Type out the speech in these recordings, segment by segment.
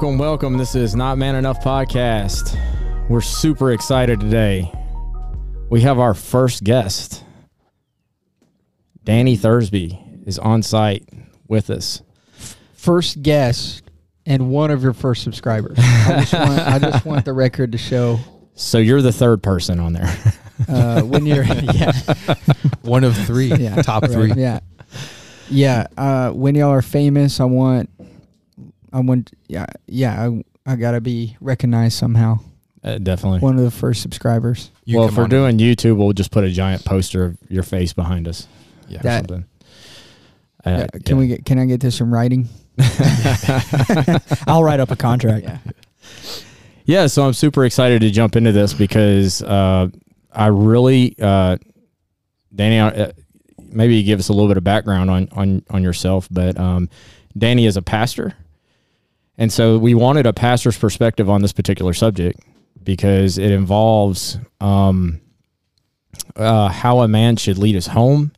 Welcome, welcome. This is Not Man Enough podcast. We're super excited today. We have our first guest. Danny Thursby is on site with us. First guest and one of your first subscribers. I just want, I just want the record to show So you're the third person on there. uh, when you're yeah One of three. yeah Top right, three. yeah yeah uh, when y'all are famous I want I want yeah yeah I, I gotta be recognized somehow Uh, definitely. one of the first subscribers You well, come if we're on doing YouTube, we'll just put a giant poster of your face behind us. Yeah. or That- something. Yeah, Uh, can we get can I get this in writing I'll write up a contract. yeah Yeah, so I'm super excited to jump into this because uh, I really, uh, Danny, uh, maybe you give us a little bit of background on on on yourself, but um, Danny is a pastor, and so we wanted a pastor's perspective on this particular subject because it involves um, uh, how a man should lead his home,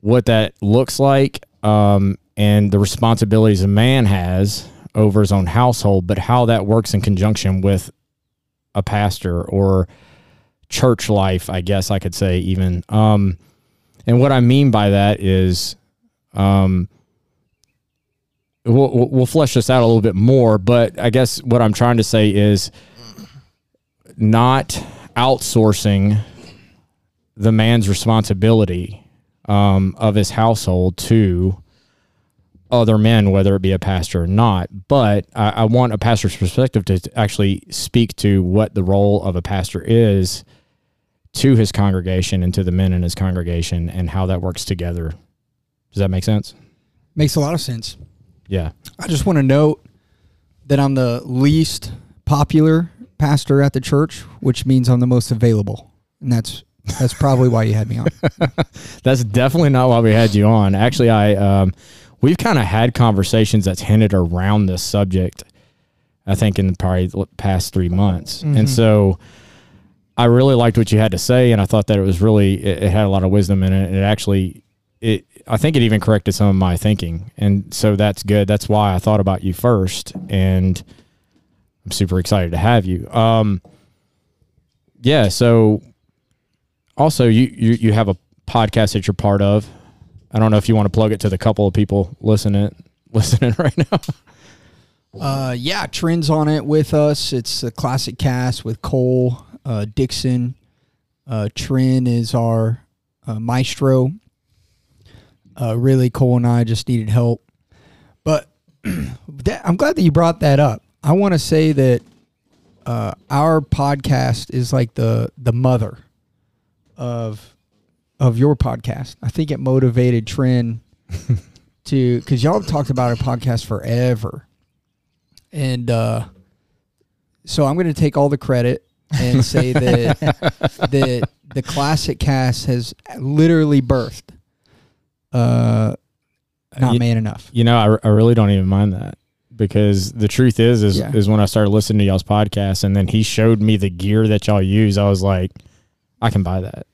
what that looks like, um, and the responsibilities a man has over his own household, but how that works in conjunction with a pastor or church life, I guess I could say even. Um, and what I mean by that is, um, we'll, we'll flesh this out a little bit more, but I guess what I'm trying to say is not outsourcing the man's responsibility um, of his household to other men, whether it be a pastor or not. But I, I want a pastor's perspective to actually speak to what the role of a pastor is to his congregation and to the men in his congregation and how that works together. Does that make sense? makes a lot of sense Yeah. I just want to note that I'm the least popular pastor at the church, which means I'm the most available, and that's that's probably why you had me on. That's definitely not why we had you on. Actually, I um, we've kind of had conversations that's hinted around this subject. I think in probably the past three months, and so I really liked what you had to say, and I thought that it was really it, it had a lot of wisdom in it. And it actually, it I think it even corrected some of my thinking, and so that's good. That's why I thought about you first, and I'm super excited to have you. Um, yeah. So also, you you you have a podcast that you're part of. I don't know if you want to plug it to the couple of people listening listening right now. Uh, yeah, Trent's on it with us. It's a classic cast with Cole uh, Dixon. Uh, is our uh, maestro. Uh, really, Cole and I just needed help, but that, I'm glad that you brought that up. I want to say that uh, our podcast is like the the mother of of your podcast. I think it motivated Trent to because y'all have talked about our podcast forever, and uh, so I'm going to take all the credit and say that that the classic cast has literally birthed uh, not You- man enough. You know, I, I really don't even mind that because the truth is, is, Yeah. is when I started listening to y'all's podcast and then he showed me the gear that y'all use, I was like, I can buy that.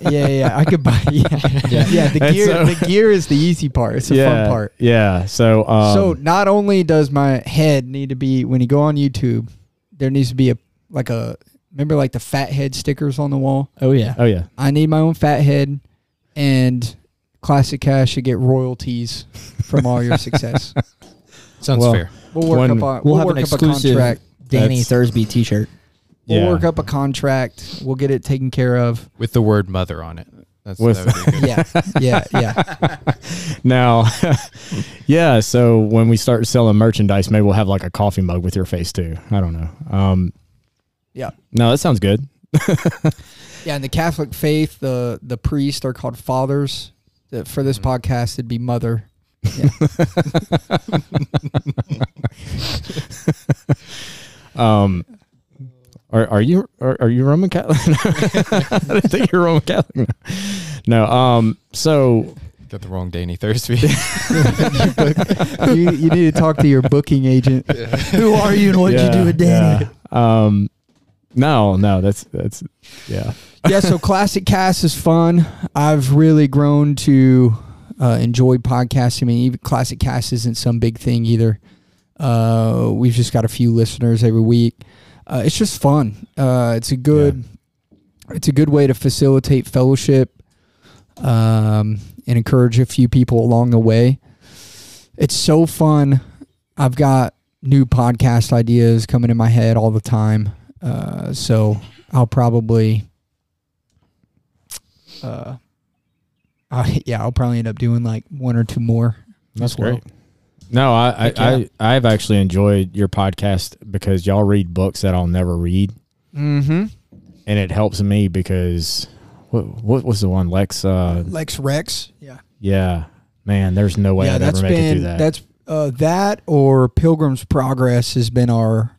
yeah, yeah, I could buy. Yeah, yeah. the And gear, so- the gear is the easy part. It's the yeah, fun part. Yeah. So, um, so not only does my head need to be when you go on YouTube, there needs to be a like a remember like the fat head stickers on the wall. Oh yeah. oh yeah, I need my own fat head, and Classic Cast should get royalties from all your success. Sounds Well, fair. We'll work One- up a We'll, we'll, have work an up a exclusive contract. Danny That's- Thursby T-shirt. We'll Yeah. work up a contract. We'll get it taken care of. With the word mother on it. That's With- that would be good. Yeah, yeah, yeah. now, yeah. So when we start selling merchandise, maybe we'll have like a coffee mug with your face too. I don't know. Um, Yeah. No, that sounds good. Yeah, in the Catholic faith, the the priests are called fathers. The- For this podcast, it'd be mother. Um, are are you are, are you Roman Catholic? I didn't think you're Roman Catholic. No. Um. So Got the wrong Danny Thursby. you, you need to talk to your booking agent. Who are you and what did you do with Danny? yeah. Um. No, no. That's that's yeah. Yeah, so Classic Cast is fun. I've really grown to uh, enjoy podcasting. I mean, even Classic Cast isn't some big thing either. Uh, we've just got a few listeners every week. Uh, it's just fun. Uh, it's a good, it's a good way to facilitate fellowship, um, and encourage a few people along the way. It's so fun. I've got new podcast ideas coming in my head all the time. Uh, so I'll probably, uh, I, yeah, I'll probably end up doing like one or two more. That's well. great. No, I, I, yeah. I I've actually enjoyed your podcast because y'all read books that I'll never read, Mm-hmm. and it helps me because what what was the one Lex? Uh, Lex Rex. Yeah. yeah, man, there's no way yeah, I'd that's ever make it been through that. that's uh, that or Pilgrim's Progress has been our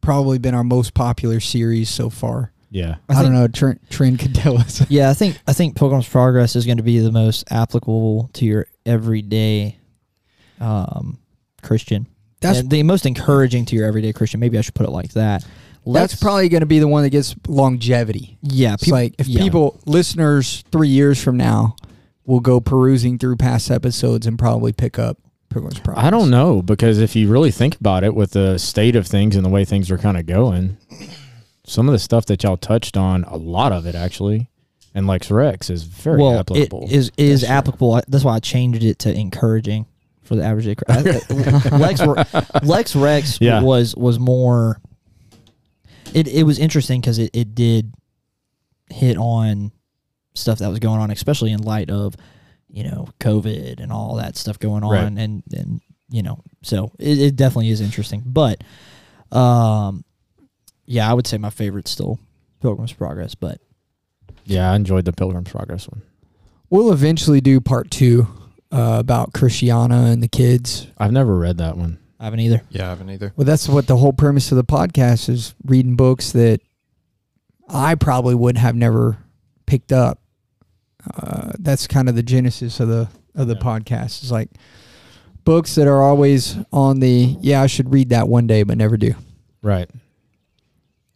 probably been our most popular series so far. Yeah, I, I don't know. Trent, Trent could tell us. Yeah, I think I think Pilgrim's Progress is going to be the most applicable to your everyday um, Christian. That's and the most encouraging to your everyday Christian. Maybe I should put it like that. that's Let's- probably going to be the one that gets longevity. yeah. It's peop- like if yeah. people listeners three years from now will go perusing through past episodes and probably pick up Pilgrim's Progress. I don't know because if you really think about it, with the state of things and the way things are kind of going, some of the stuff that y'all touched on, a lot of it actually, and Lex Rex is very well, applicable. it is is That's applicable. That's why I changed it to encouraging for the average day. Lex Lex Rex Yeah. was was more. It it was interesting because it, it did hit on stuff that was going on, especially in light of you know COVID and all that stuff going on, Right. and and you know, so it, it definitely is interesting. But, um, yeah, I would say my favorite's still Pilgrim's Progress, but yeah, I enjoyed the Pilgrim's Progress one. We'll eventually do part two uh, about Christiana and the kids. I've never read that one. I haven't either. Yeah, I haven't either. Well, that's what the whole premise of the podcast is: reading books that I probably would have never picked up. Uh, that's kind of the genesis of the of the Yeah. podcast. Is like books that are always on the yeah, I should read that one day, but never do. Right.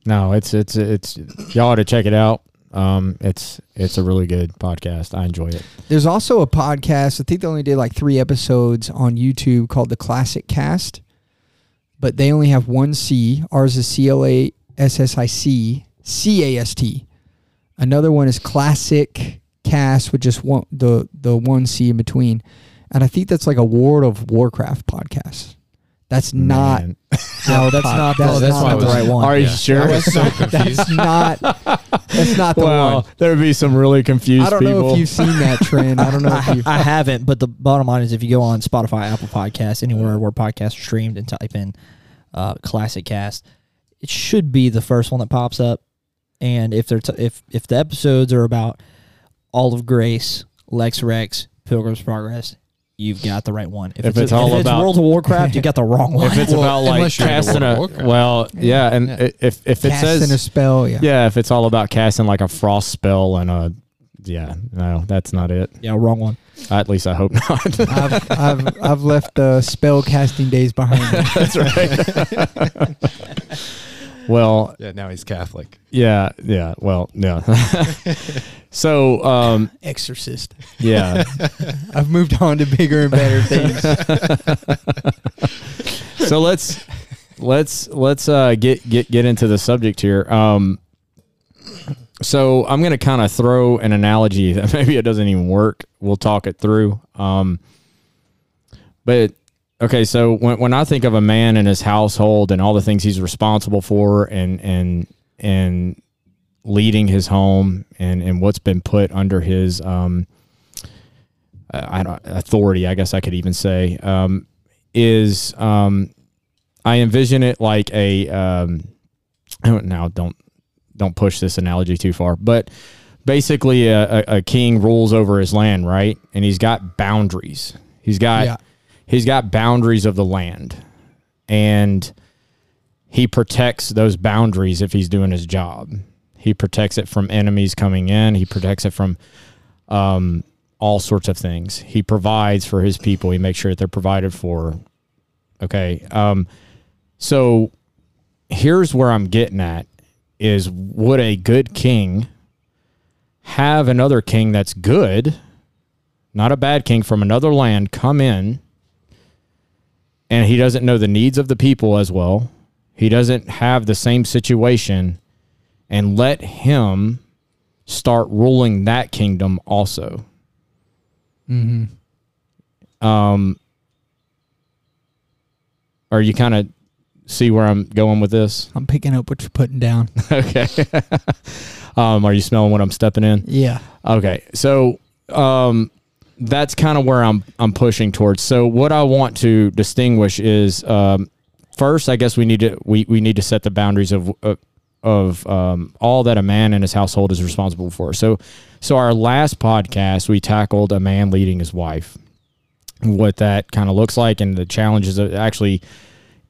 No, it's it's it's y'all ought to check it out. Um, it's it's a really good podcast. I enjoy it. There's also a podcast. I think they only did like three episodes on YouTube called the Classic Cast, but they only have one C. Ours is C L A S S I C C A S T. Another one is Classic Cast with just one the the one C in between, and I think that's like a World of Warcraft podcast. That's not. Man. No, that's not. That's the, that's not not the the- right one. Are you Yeah. sure? I was so That's not. That's not the well, one. there'd be some really confused people. I don't people. know if you've seen that trend. I don't know if I, you've. I haven't, but the bottom line is if you go on Spotify, Apple Podcasts, anywhere where podcasts are streamed and type in uh, Classic Cast, it should be the first one that pops up. And if they're t- if if the episodes are about all of Grace, Lex Rex, Pilgrim's Progress, you've got the right one. If it's all if about- World of Warcraft, you got the wrong one. if it's Well, about like unless you're into casting World a well, yeah, and Yeah. if if it casting says a spell, yeah. yeah, if it's all about casting like a frost spell and a yeah, no, that's not it. yeah, wrong one. At least I hope not. I've, I've I've left the spell casting days behind me. that's right. Well, Yeah, now he's Catholic. yeah, yeah. Well, yeah. so, um, Exorcist. yeah. I've moved on to bigger and better things. so let's let's let's uh get get get into the subject here um so i'm gonna kind of throw an analogy that maybe it doesn't even work we'll talk it through um but okay so when, when i think of a man and his household and all the things he's responsible for and and and leading his home and and what's been put under his um I authority I guess I could even say um is um I envision it like a um now don't don't push this analogy too far but basically a, a, a king rules over his land right and he's got boundaries he's got Yeah. He's got boundaries of the land and he protects those boundaries if he's doing his job. He protects it from enemies coming in. He protects it from um all sorts of things. He provides for his people. He makes sure that they're provided for. Okay um so here's where i'm getting at is would a good king have another king that's good not a bad king from another land come in and he doesn't know the needs of the people as well. He doesn't have the same situation, and let him start ruling that kingdom also. Mm-hmm. Um, or you kind of see where I'm going with this? I'm picking up what you're putting down. okay. um, are you smelling what I'm stepping in? Yeah. Okay, so um, that's kind of where I'm I'm pushing towards. So what I want to distinguish is um, first, I guess we need to we, we need to set the boundaries of of, of um, all that a man and his household is responsible for. So so our last podcast we tackled a man leading his wife, what that kind of looks like, and the challenges of actually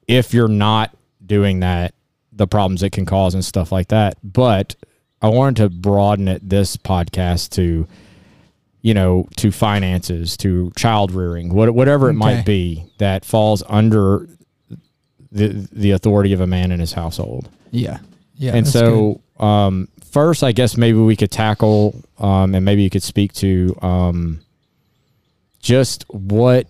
if you're not doing that, the problems it can cause and stuff like that. But I wanted to broaden it this podcast to, you know, to finances, to child rearing, what, whatever it Okay. might be that falls under the the authority of a man in his household. Yeah. Yeah. and so, um, first, I guess maybe we could tackle, um, and maybe you could speak to, um, just what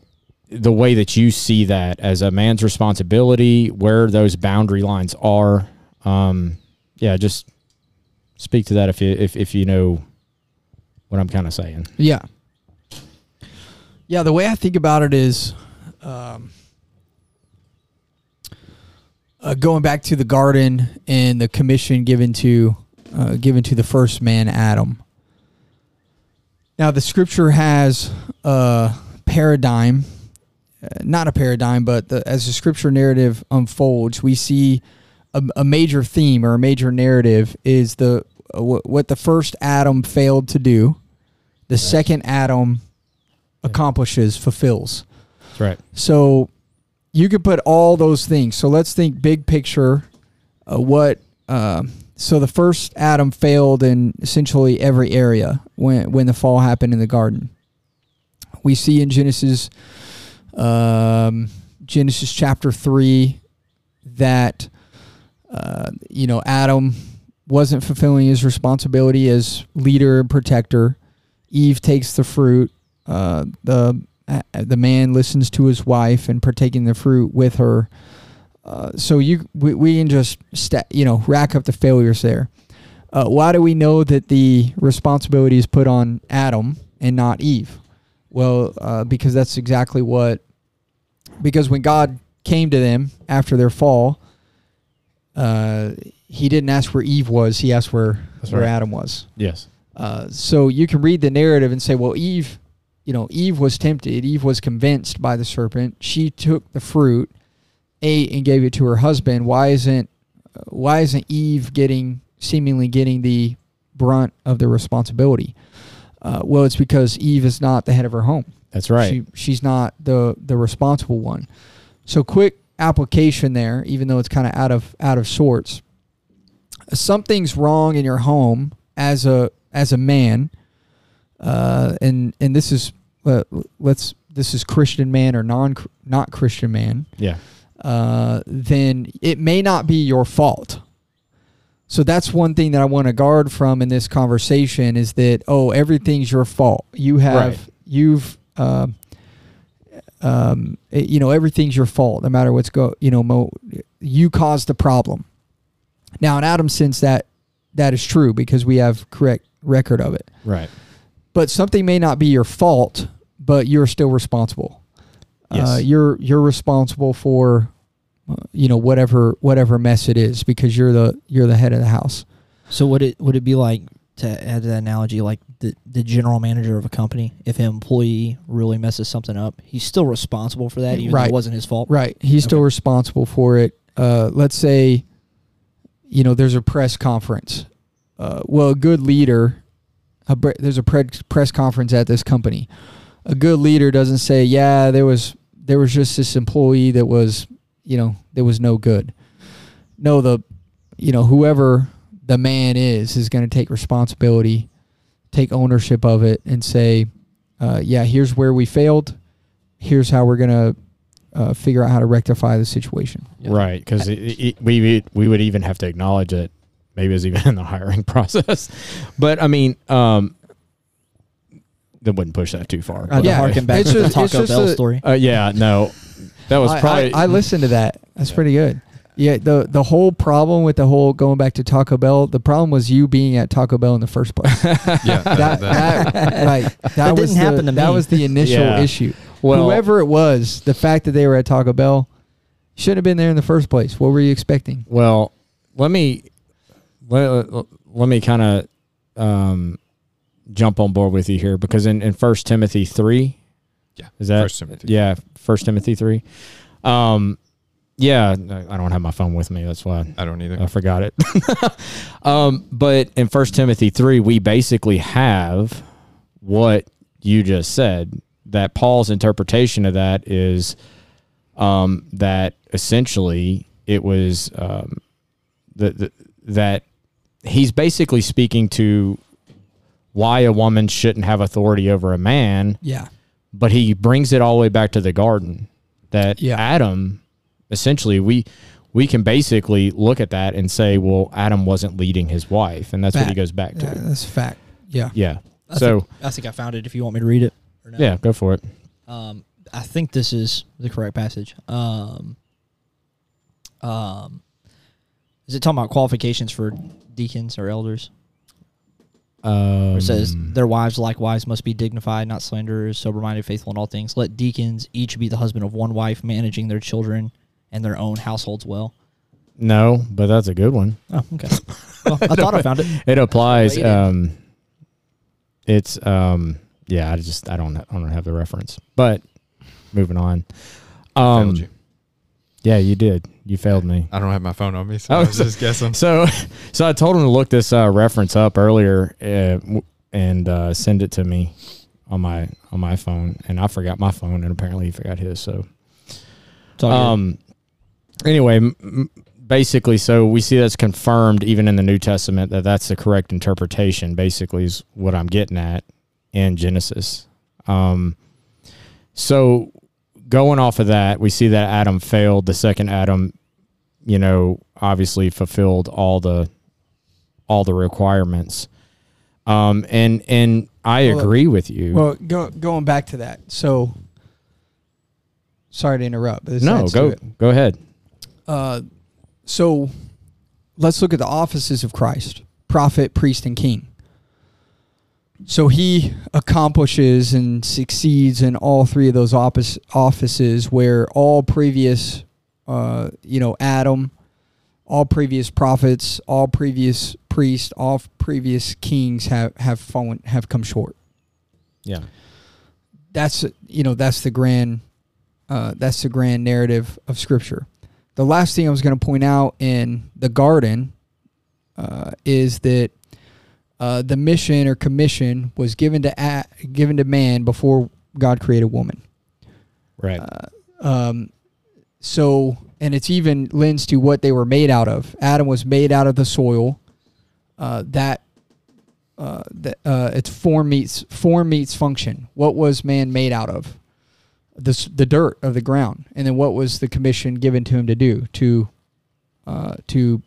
the way that you see that as a man's responsibility, where those boundary lines are. Um, yeah, just speak to that if you if if you know what I'm kind of saying. Yeah. Yeah. The way I think about it is, um, uh, going back to the garden and the commission given to uh, given to the first man Adam. Now the scripture has a paradigm, uh, not a paradigm, but the, as the scripture narrative unfolds, we see a, a major theme or a major narrative is the what, what the first Adam failed to do, the second Adam accomplishes, fulfills. That's right. So you could put all those things. So let's think big picture. Uh, what? Uh, so the first Adam failed in essentially every area when when the fall happened in the garden. We see in Genesis, um, Genesis chapter three, that uh, you know Adam wasn't fulfilling his responsibility as leader and protector. Eve takes the fruit. Uh, the uh, the man listens to his wife and partaking the fruit with her. Uh, so you we, we can just sta you know rack up the failures there. Uh, why do we know that the responsibility is put on Adam and not Eve? Well, uh, because that's exactly what. Because when God came to them after their fall, uh, He didn't ask where Eve was; He asked where That's where right. Adam was. Yes. Uh, so you can read the narrative and say, well, Eve, you know, Eve was tempted. Eve was convinced by the serpent. She took the fruit, ate, and gave it to her husband. Why isn't uh, why isn't Eve getting seemingly getting the brunt of the responsibility? Uh, well, it's because Eve is not the head of her home. That's right. She, she's not the the responsible one. So quick application there, even though it's kind of out of out of sorts. Something's wrong in your home as a as a man, uh, and and this is uh, let's this is Christian man or non not Christian man. yeah. Uh, then it may not be your fault. So that's one thing that I want to guard from in this conversation is that oh everything's your fault. You have Right. you've um, um, it- you know everything's your fault no matter what's go you know mo, you caused the problem. Now in Adam's sense that that is true because we have correct record of it. Right. But something may not be your fault, but you're still responsible. Yes. Uh, you're you're responsible for uh, you know whatever whatever mess it is because you're the you're the head of the house. So would it would it be like to add to that analogy, like the the general manager of a company, if an employee really messes something up, he's still responsible for that, even though Right. it wasn't his fault. Right. He's still responsible for it. Uh, let's say, you know, there's a press conference. Uh, well, a good leader, a, there's a pre- press conference at this company. A good leader doesn't say, "Yeah, there was there was just this employee that was, you know, there was no good." No, the, you know, whoever the man is is going to take responsibility, take ownership of it, and say, uh, "Yeah, here's where we failed. Here's how we're going to." Uh, figure out how to rectify the situation. Yeah. Right, because we would- we would even have to acknowledge that maybe it's even in the hiring process. But I mean, um, that wouldn't push that too far. I'd Yeah, harken back it's to the just- it's Taco Bell a- story. Uh, yeah, no, that was probably I, I listened to that. That's pretty good. Yeah, the the whole problem with the whole going back to Taco Bell, the problem was you being at Taco Bell in the first place. Yeah, that, that- that, like that, That was didn't the, happen to that me. was the initial Yeah. issue. Well, Whoever it was, the fact that they were at Taco Bell shouldn't have been there in the first place. What were you expecting? Well, let me let, let me kind of um, jump on board with you here because in in First Timothy three, Yeah, is that First Timothy. yeah First Timothy three, um, yeah I don't have my phone with me that's why I don't either. I forgot it. um, but in First Timothy three, we basically have what you just said. That Paul's interpretation of that is um, that essentially it was um, the, the, that he's basically speaking to why a woman shouldn't have authority over a man, Yeah, but he brings it all the way back to the garden. That Yeah. Adam, essentially, we we can basically look at that and say, well, Adam wasn't leading his wife, and that's what he goes back yeah to. that's a fact. Yeah, Yeah. I So think, I think I found it. If you want me to read it, or not. yeah, go for it. Um, I think this is the correct passage. Um, um, is it talking about qualifications for deacons or elders? Um, it says their wives likewise must be dignified, not slanderers, sober-minded, faithful in all things. Let deacons each be the husband of one wife, managing their children and their own households well. no, but that's a good one. Oh, okay. well, I thought I found it. It applies. Um, it's um, yeah. I just I don't I don't have the reference, but moving on. Um, you. yeah, you did. You failed me. I don't have my phone on me, so Oh, I was just guessing. So, so I told him to look this uh, reference up earlier uh, and uh, send it to me on my on my phone, and I forgot my phone, and apparently he forgot his. So, good. um, anyway, m- basically, so we see that's confirmed even in the New Testament that that's the correct interpretation. Basically, is what I'm getting at in Genesis. Um, so going off of that, we see that Adam failed. The second Adam, you know, obviously fulfilled all the all the requirements. Um, and and I Well, agree with you. Well, go, going back to that. So, sorry to interrupt. But no, go go ahead. Uh, so, let's look at the offices of Christ: prophet, priest, and king. So he accomplishes and succeeds in all three of those office, offices, where all previous, uh, you know, Adam, all previous prophets, all previous priests, all previous kings have have fallen, have come short. Yeah. that's you know that's the grand uh, that's the grand narrative of scripture the last thing i was going to point out in the garden uh, is that uh, the mission or commission was given to a- given to man before god created woman. Right. um, so and it's even lends to what they were made out of. Adam was made out of the soil uh, that uh, that uh, it's form meets form meets function. What was man made out of? This the dirt of the ground. And then what was the commission given to him to do? To uh, to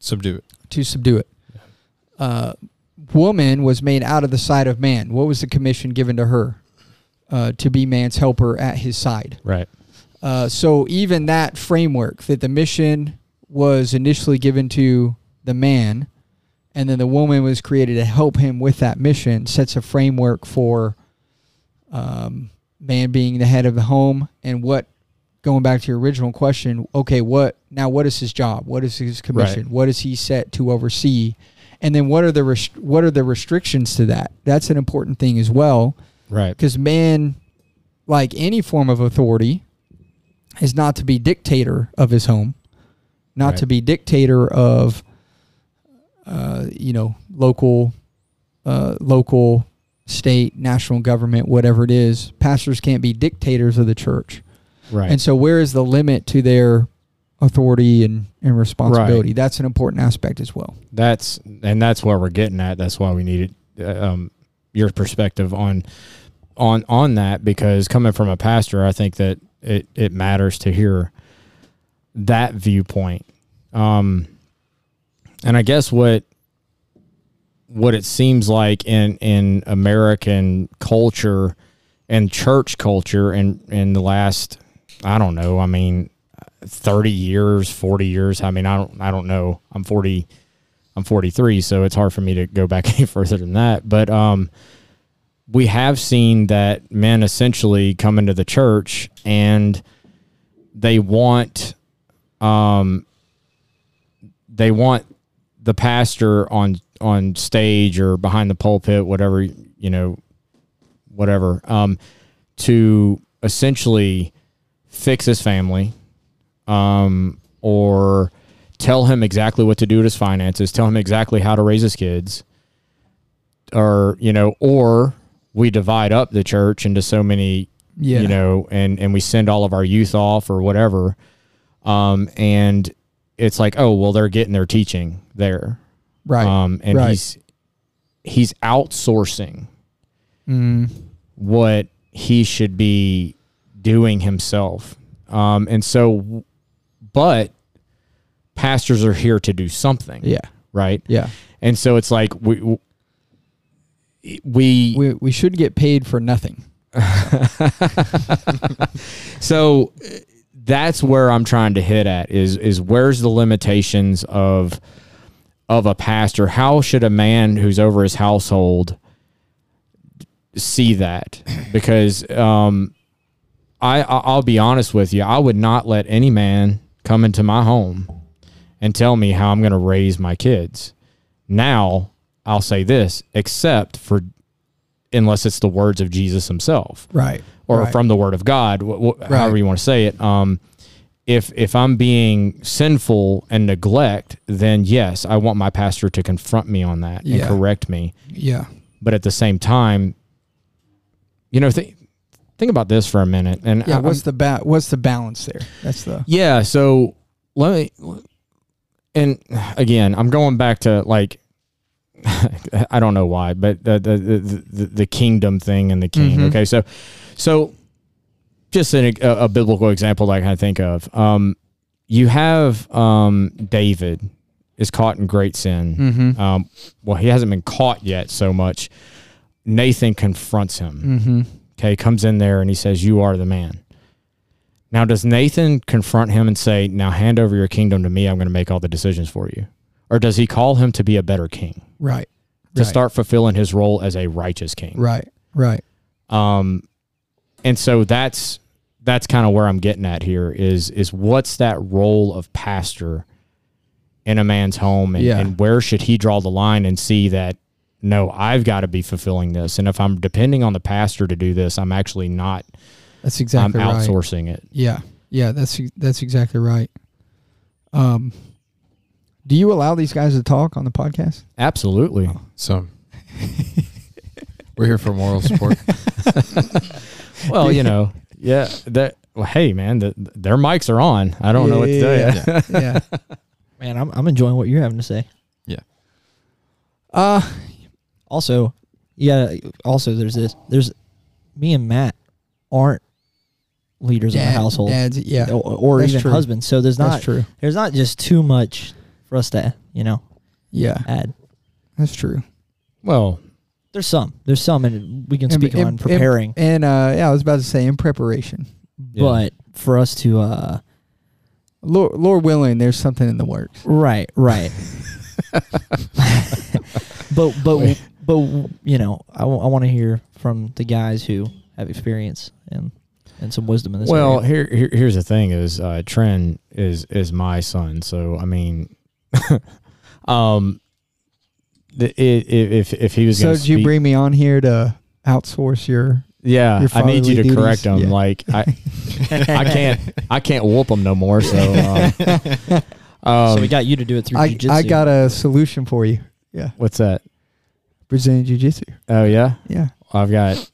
Subdue it. to subdue it uh, woman was made out of the side of man what was the commission given to her uh, to be man's helper at his side right. uh, so even that framework that the mission was initially given to the man, and then the woman was created to help him with that mission, sets a framework for um, man being the head of the home and what. Going back to your original question, okay, what now? What is his job? What is his commission? Right. What is he set to oversee? And then what are the rest- what are the restrictions to that? That's an important thing as well Right. because man, like any form of authority, is not to be dictator of his home, not Right. to be dictator of, uh, you know, local, uh, local, state, national government, whatever it is. Pastors can't be dictators of the church, Right. and so where is the limit to their authority and, and responsibility? That's an important aspect as well. that's and that's where we're getting at. That's why we needed uh, um, your perspective on on on that because coming from a pastor, I think that it it matters to hear that viewpoint. Um, and I guess what what it seems like in in American culture and church culture in in the last I don't know. I mean, thirty years, forty years. I mean, I don't. I don't know. I'm forty. I'm 43, so it's hard for me to go back any further than that. But um, we have seen that men essentially come into the church and they want um they want the pastor on on stage or behind the pulpit whatever you know whatever um to essentially fix his family um or tell him exactly what to do with his finances tell him exactly how to raise his kids or you know or we divide up the church into so many Yeah. you know, and and we send all of our youth off or whatever, um, and it's like, oh well, they're getting their teaching there, right. um, and right. he's he's outsourcing Mm, what he should be doing himself, um, and so, but pastors are here to do something, yeah. right, Yeah. and so it's like we we We we should get paid for nothing. so that's where I'm trying to hit at is is where's the limitations of of a pastor? How should a man who's over his household see that? Because um, I- I'll be honest with you, I would not let any man come into my home and tell me how I'm going to raise my kids. Now I'll say this, except for unless it's the words of Jesus himself Right. or right. from the word of God, wh- wh- Right. however you want to say it. Um, if if I'm being sinful and neglect, then yes, I want my pastor to confront me on that Yeah. and correct me. Yeah. But at the same time, you know, th- think about this for a minute. And Yeah. I- what's the ba- What's the balance there? That's the. yeah, so let me and again, I'm going back to like I don't know why, but the the the, the, kingdom thing and the king. Mhm. Okay, so so just an, a, a biblical example that I can think of. Um, you have um, David is caught in great sin. Mm-hmm. Um, well, he hasn't been caught yet so much. Nathan confronts him. Mm-hmm. Okay, comes in there and he says, "You are the man." Now, does Nathan confront him and say, "Now hand over your kingdom to me. I'm going to make all the decisions for you," or does he call him to be a better king, Right. to Right. start fulfilling his role as a righteous king? Right. Right. Um, and so that's that's kind of where I'm getting at here is is what's that role of pastor in a man's home, and, Yeah. and where should he draw the line and see that no, I've got to be fulfilling this, and if I'm depending on the pastor to do this, I'm actually not. That's exactly I'm right. outsourcing it. Yeah. Yeah. That's that's exactly right. Um, do you allow these guys to talk on the podcast? Absolutely. So we're here for moral support. Well, you know, yeah. That. Well, hey, man, the, their mics are on. I don't know what to tell you. Yeah. yeah. Man, I'm I'm enjoying what you're having to say. Yeah. Uh, Also, yeah. Also, there's this. There's me and Matt aren't leaders of the household, dads. Yeah. or, or even true. husbands. So there's That's not true. there's not just too much for us to you know Yeah. add. That's true. Well, There's some. There's some, and we can speak in- on in- preparing. And uh, yeah, I was about to say in preparation. Yeah. But for us to uh, Lord, Lord willing, there's something in the works. right, right. but but Wait. But you know, I, want to hear from the guys who have experience and and some wisdom in this. well, area. here, here here's the thing: is uh, Trent is is my son, so I mean, um, the, i- i- if if he was So going did you bring me on here to outsource your? yeah, your I need you to fatherly correct him. Yeah. Like I, I can't I can't whoop him no more. So, um, um, so we got you to do it through I jujitsu. I got a solution for you. Yeah, what's that? Brazilian Jiu Jitsu. Oh yeah, Yeah. I've got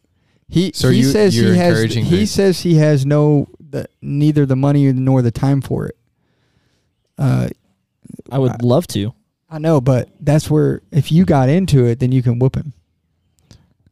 He So he you- says you're he has encouraging he the- says he has no the, neither the money nor the time for it. Uh, I would love to. I know, but that's where if you got into it, then you can whoop him.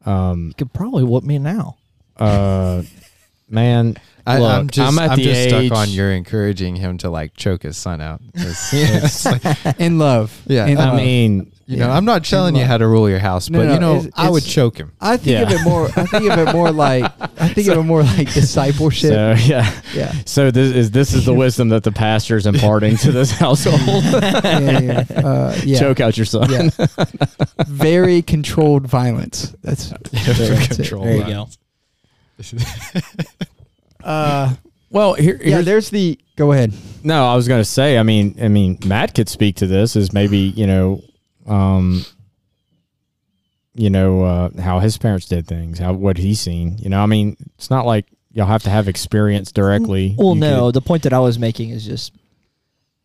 um You could probably whoop me now. uh man. I, Look, I'm just I'm at I'm the just age- stuck on you're encouraging him to like choke his son out. It's- it's like- In love. Yeah, In I love. mean, You Yeah. know, I'm not telling you how to rule your house, No, but no, you know, it's- I would it's- choke him. I think of Yeah. it more. I think of it more like. I think of it more like discipleship. So yeah. yeah. So this is this is the wisdom that the pastor's imparting to this household. Yeah. Yeah. Uh, yeah. Choke out your son. Yeah. Very controlled violence. That's, that's it. control. There you go. Uh, Well, here, yeah. here's- There's the. Go ahead. No, I was going to say. I mean, I mean, Matt could speak to this as maybe you know, um, you know uh, how his parents did things, how what he's seen. You know, I mean, it's not like y'all have to have experience directly. Well, You no. could- the point that I was making is just,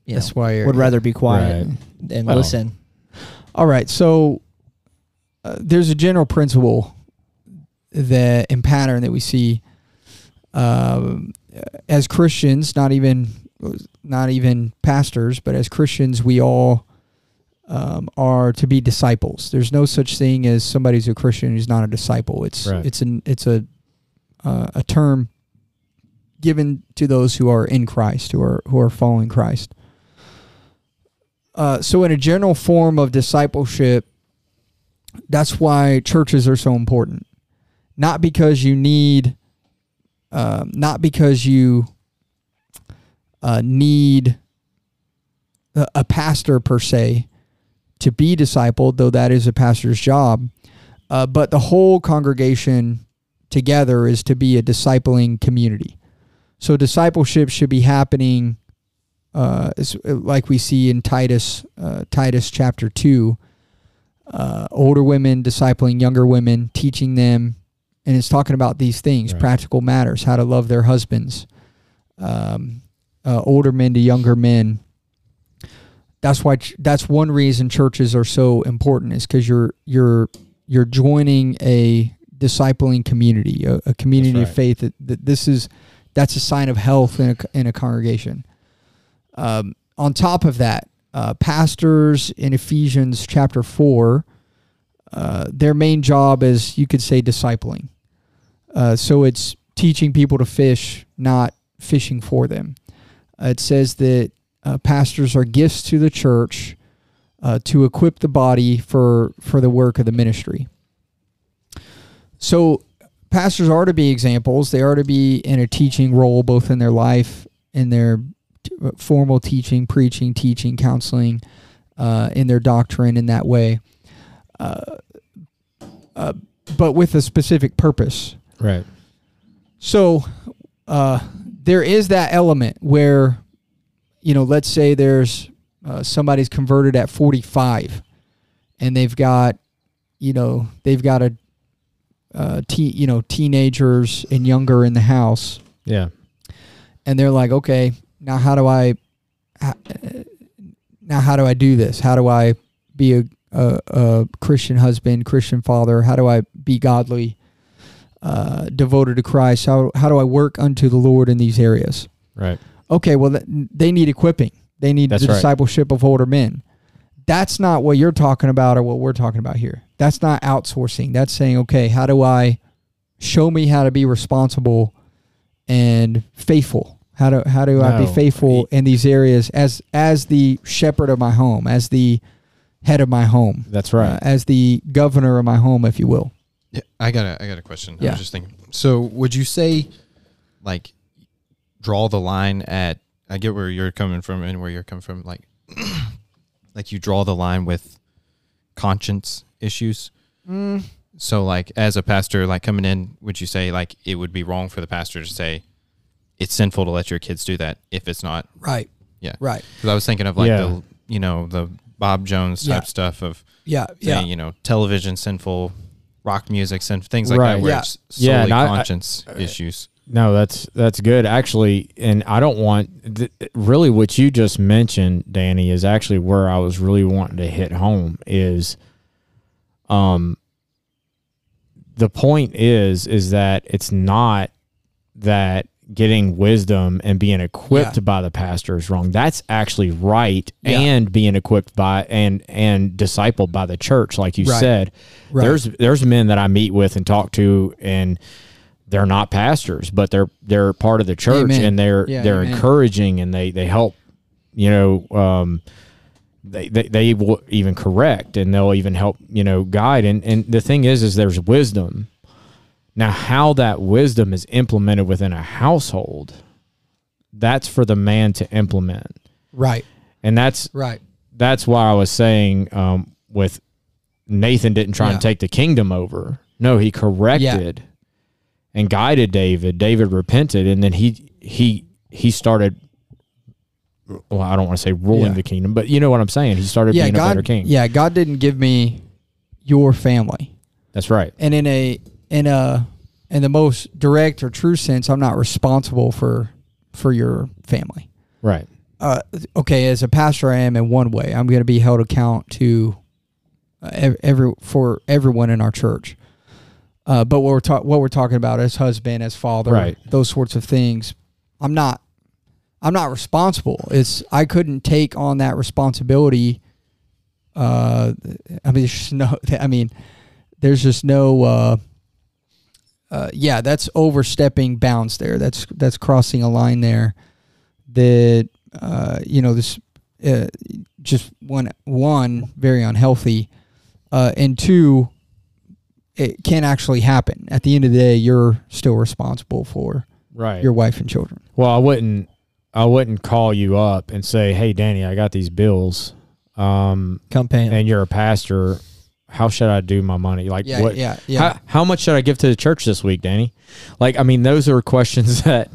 you That's know, why you're. would rather be quiet Right. and Well. listen. All right. So uh, there's a general principle that and pattern that we see um, as Christians, not even not even pastors, but as Christians, we all um, are to be disciples. There's no such thing as somebody who's a Christian who's not a disciple. It's Right. it's an it's a uh, a term given to those who are in Christ, who are who are following Christ. Uh, so, in a general form of discipleship, that's why churches are so important. Not because you need, um, not because you uh, need a, a pastor per se to be discipled, though that is a pastor's job. Uh, but the whole congregation together is to be a discipling community. So discipleship should be happening, uh, like we see in Titus, uh, Titus chapter two. Uh, older women discipling younger women, teaching them, and it's talking about these things, Right. practical matters, how to love their husbands. Um, uh, older men to younger men. That's why. ch- That's one reason churches are so important is because you're you're you're joining a discipling community, a, a community of faith. That, that this is that's a sign of health in a, in a congregation. Um, on top of that, uh, pastors in Ephesians chapter four, uh, their main job is you could say discipling. Uh, so it's teaching people to fish, not fishing for them. Uh, it says that uh, pastors are gifts to the church uh, to equip the body for for the work of the ministry. So pastors are to be examples. They are to be in a teaching role, both in their life, in their t- uh, formal teaching, preaching, teaching, counseling, uh, in their doctrine in that way. Uh, uh, but with a specific purpose. right. So uh, there is that element where, you know, let's say there's uh, somebody's converted at 45 and they've got, you know, they've got a, uh, te- you know, teenagers and younger in the house Yeah. and they're like, okay, now how do I, uh, now how do I do this? How do I be a, a, a Christian husband, Christian father? How do I be godly, uh, devoted to Christ? How how do I work unto the Lord in these areas? Right. Okay, well they need equipping. They need That's the right. discipleship of older men. That's not what you're talking about or what we're talking about here. That's not outsourcing. That's saying, okay, how do I show me how to be responsible and faithful? How do how do I be No. faithful in these areas as as the shepherd of my home, as the head of my home, That's right. uh, as the governor of my home, if you will? Yeah, I got a I got a question. I Yeah. was just thinking. So, would you say, like, draw the line at? I get where you're coming from and where you're coming from. Like, like you draw the line with conscience issues. Mm. So, like, as a pastor, like coming in, would you say like it would be wrong for the pastor to say it's sinful to let your kids do that if it's not? Right. Yeah. Right. Because I was thinking of like Yeah. the you know the Bob Jones type Yeah. stuff of Yeah. saying, you know, television sinful, rock music sinful, things like Right. that, where Yeah. it's solely Yeah, and I- I- conscience uh, issues. No, that's that's good actually, and I don't want th- really what you just mentioned, Danny, is actually where I was really wanting to hit home. Is, um, the point is is that it's not that getting wisdom and being equipped Yeah. by the pastor is wrong. That's actually right, Yeah. and being equipped by and and discipled by the church, like you Right. said. Right. There's there's men that I meet with and talk to and they're not pastors, but they're they're part of the church Amen. and they're Yeah, they're amen. encouraging and they they help, you know, um, they, they, they will even correct and they'll even help you know guide and and the thing is is there's wisdom now how that wisdom is implemented within a household that's for the man to implement Right. and that's Right. that's why i was saying um, with nathan didn't try Yeah. and take the kingdom over no he corrected and guided david david repented and then he he he started well i don't want to say ruling Yeah. the kingdom but you know what i'm saying he started Yeah, being a better God. king Yeah, God didn't give me your family, that's right and in a in a in the most direct or true sense, I'm not responsible for for your family. right uh, okay, as a pastor, I am in one way. I'm going to be held account to uh, every for everyone in our church. Uh, but what we're ta- what we're talking about as husband, as father, Right. those sorts of things, I'm not. I'm not responsible. It's I couldn't take on that responsibility. Uh, I mean, there's just no. I mean, there's just no. Uh, uh, yeah, that's overstepping bounds there. That's that's crossing a line there. That uh, you know this uh, just one one very unhealthy, uh, and two, it can't actually happen. At the end of the day, you're still responsible for right your wife and children. well i wouldn't i wouldn't call you up and say hey danny i got these bills um Come pay 'em. and you're a pastor how should i do my money like Yeah, what yeah, yeah. How, how much should I give to the church this week, Danny? Like, I mean, those are questions that,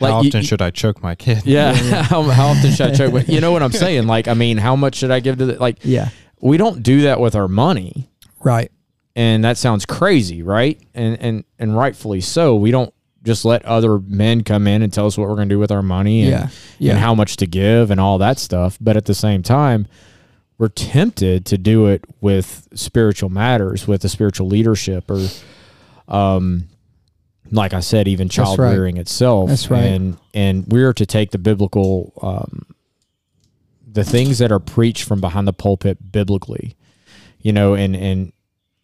like, How often you- should I choke my kid? yeah, how, how often should I choke? But you know what I'm saying? Like, I mean, how much should I give to the, like, yeah, we don't do that with our money. right. And that sounds crazy, right? And, and, and rightfully so. We don't just let other men come in and tell us what we're going to do with our money and, Yeah, yeah. and how much to give and all that stuff. But at the same time, we're tempted to do it with spiritual matters, with the spiritual leadership, or, um, like I said, even child right. rearing itself. That's right. And and we're to take the biblical, um, the things that are preached from behind the pulpit biblically, you know, and and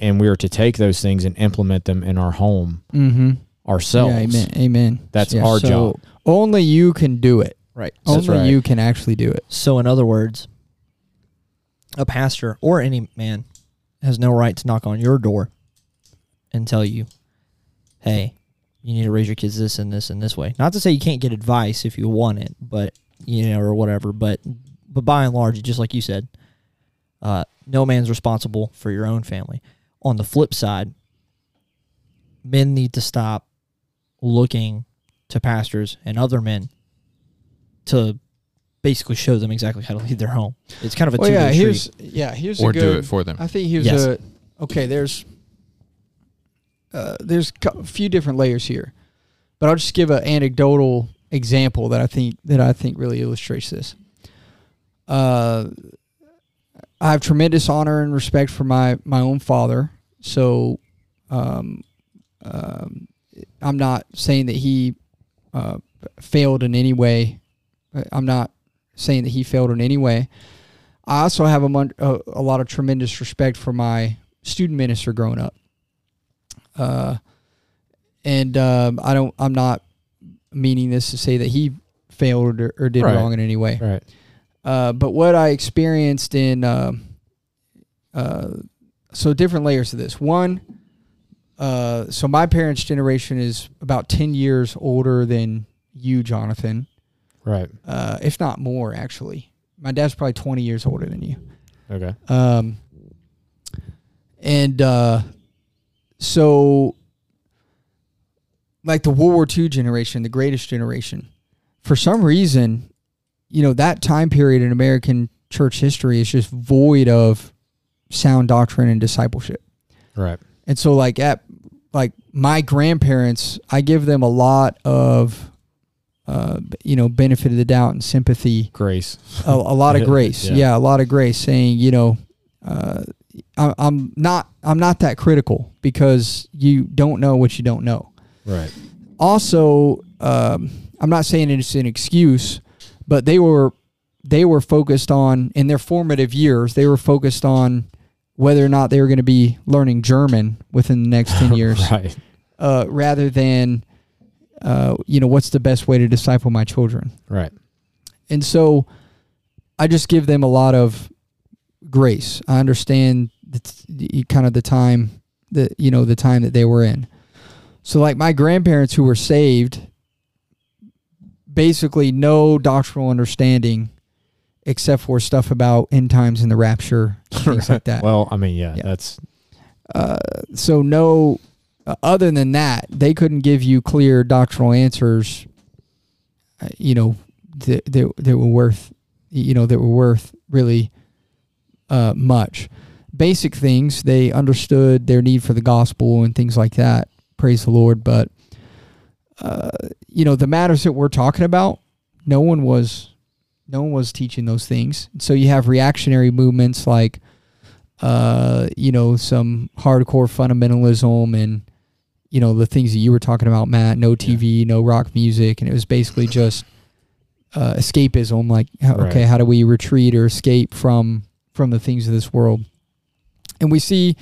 and we are to take those things and implement them in our home Mm-hmm. ourselves. Yeah, amen. Amen. That's our job. Only you can do it. right. Only right. you can actually do it. So, in other words, a pastor or any man has no right to knock on your door and tell you, hey, you need to raise your kids this and this and this way. Not to say you can't get advice if you want it, but, you know, or whatever. But, but by and large, just like you said, uh, no man's responsible for your own family. On the flip side, men need to stop looking to pastors and other men to basically show them exactly how to lead their home. It's kind of a Well, two yeah. way Here's street. yeah. Here's Or a good, do it for them. I think here's Yes. a okay. There's uh, there's a few different layers here, but I'll just give an anecdotal example that I think that I think really illustrates this. Uh, I have tremendous honor and respect for my my own father, so um, um, I'm not saying that he uh, failed in any way. I'm not saying that he failed in any way. I also have a, mon- a, a lot of tremendous respect for my student minister growing up. Uh, and um, I don't. I'm not meaning this to say that he failed or, or did Right. wrong in any way. Right. Uh, but what I experienced in, um uh, so different layers of this. One, uh, so my parents' generation is about ten years older than you, Jonathan, Right. uh, if not more, actually. My dad's probably twenty years older than you. Okay. Um, and uh, so, like the World War II generation, the greatest generation, for some reason, you know, that time period in American church history is just void of sound doctrine and discipleship. Right. And so, like at like my grandparents, I give them a lot of, uh, you know, benefit of the doubt and sympathy Grace. a, a lot of grace. Yeah. yeah. a lot of grace. Saying, you know, uh, I, I'm not I'm not that critical because you don't know what you don't know. Right. Also, um, I'm not saying it's an excuse, but they were they were focused on in their formative years. They were focused on whether or not they were going to be learning German within the next ten years, Right. uh, rather than uh, you know what's the best way to disciple my children Right. and so I just give them a lot of grace. I understand the, the kind of the time that you know the time that they were in. So like my grandparents who were saved basically no doctrinal understanding except for stuff about end times and the rapture, things like that. Well, I mean, yeah, Yeah. that's Uh, so no, uh, other than that, they couldn't give you clear doctrinal answers. Uh, you know, that that that were worth, you know, that were worth really uh, much. Basic things they understood their need for the gospel and things like that. Praise the Lord, but uh, you know the matters that we're talking about, no one was, no one was teaching those things. So you have reactionary movements like uh, you know, some hardcore fundamentalism and, you know, the things that you were talking about, Matt, no TV, no rock music. And it was basically just uh, escapism. Like, okay, Right. how do we retreat or escape from, from the things of this world? And we see,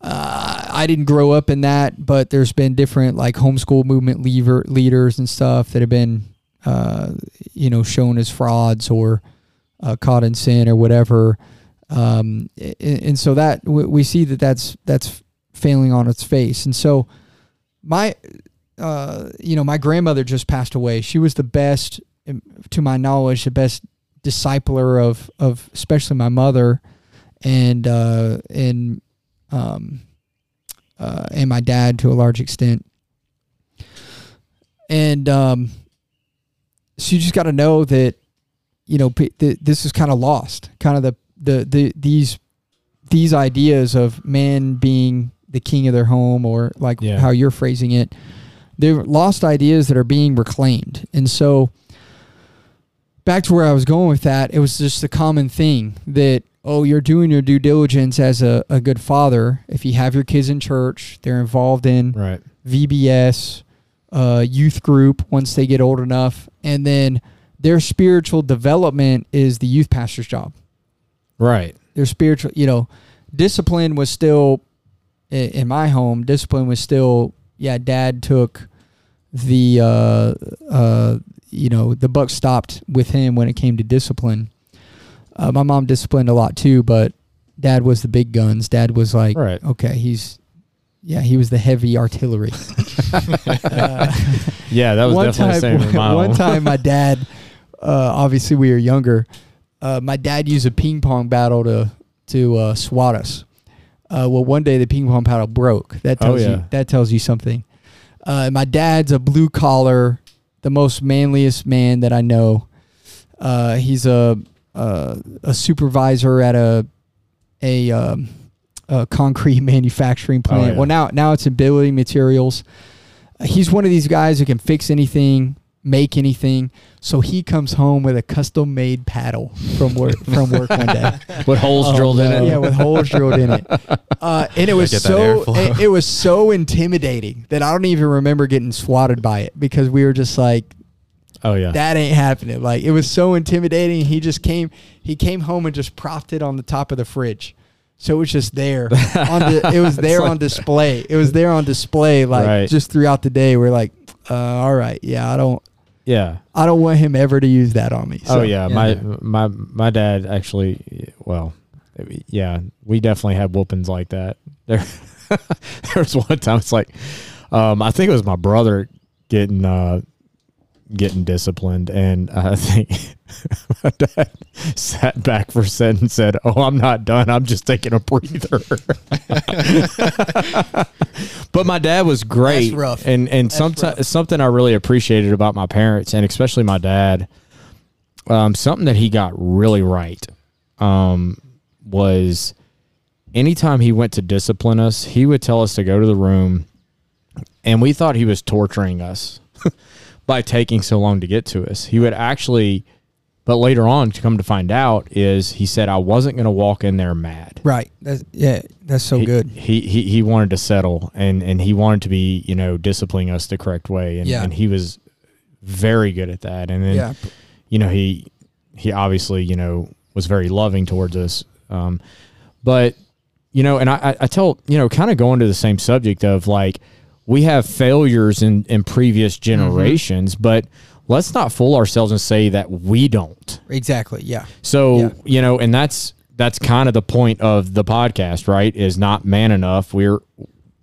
uh, I didn't grow up in that, but there's been different like homeschool movement leader, leaders and stuff that have been, uh, you know, shown as frauds or uh, caught in sin or whatever. Um, a- and, so that we, we see that that's that's failing on its face. And so my uh, you know my grandmother just passed away. She was the best um, to my knowledge the best discipler of of especially my mother. And uh, and um, uh, and my dad to a large extent. And um, so you just got to know that you know p- th- this is kind of lost kind of the the, the these these ideas of man being the king of their home or like Yeah. how you're phrasing it. They're lost ideas that are being reclaimed. And so back to where i was going with that it was just a common thing that oh you're doing your due diligence as a, a good father if you have your kids in church they're involved in right. VBS, uh, youth group once they get old enough, and then their spiritual development is the youth pastor's job. Right. Their spiritual, you know, discipline was still in my home. Discipline was still, yeah. Dad took the, uh, uh, you know, the buck stopped with him when it came to discipline. Uh, my mom disciplined a lot too, but dad was the big guns. Dad was like, Right. okay, he's, yeah, he was the heavy artillery. Uh, Yeah, that was one definitely the time, same my one time, my dad, uh, obviously we were younger. Uh, my dad used a ping pong battle to to uh, swat us. Uh, well, one day the ping pong paddle broke. That Oh, tells yeah. you that tells you something. Uh, my dad's a blue collar, the most manliest man that I know. Uh, he's a, a a supervisor at a a, um, a concrete manufacturing plant. Oh, yeah. Well, now now it's in building materials. Uh, He's one of these guys who can fix anything, make anything. So he comes home with a custom made paddle from work from work one day. With holes Oh, drilled in it. Yeah, with holes drilled in it. Uh, and it was so it, it was so intimidating that I don't even remember getting swatted by it because we were just like Oh yeah. that ain't happening. Like it was so intimidating. He just came he came home and just propped it on the top of the fridge. So it was just there on the it was there on display. It was there on display like Right. just throughout the day. We're like, uh, all right, yeah, I don't yeah. I don't want him ever to use that on me. oh So, yeah. My my my dad actually. Well, yeah. We definitely had whoopings like that. There, there was one time. It's like, um, I think it was my brother getting uh getting disciplined, and I think my dad sat back for a second and said, "Oh, I'm not done. I'm just taking a breather." but my dad was great, That's rough. and and sometimes something I really appreciated about my parents, and especially my dad, um, something that he got really right, um, was anytime he went to discipline us, he would tell us to go to the room, and we thought he was torturing us by taking so long to get to us. He would actually, but later on, to come to find out, is he said I wasn't going to walk in there mad. Right. That's yeah, that's so he, good. He, he he wanted to settle and and he wanted to be you know disciplining us the correct way and Yeah. and he was very good at that and then Yeah. you know he he obviously you know was very loving towards us um but you know and I I- I tell you know kind of going to the same subject of like we have failures in in previous Mm-hmm. generations but let's not fool ourselves and say that we don't Exactly. Yeah. so Yeah. you know, and that's that's kind of the point of the podcast, right? Is not man enough. We're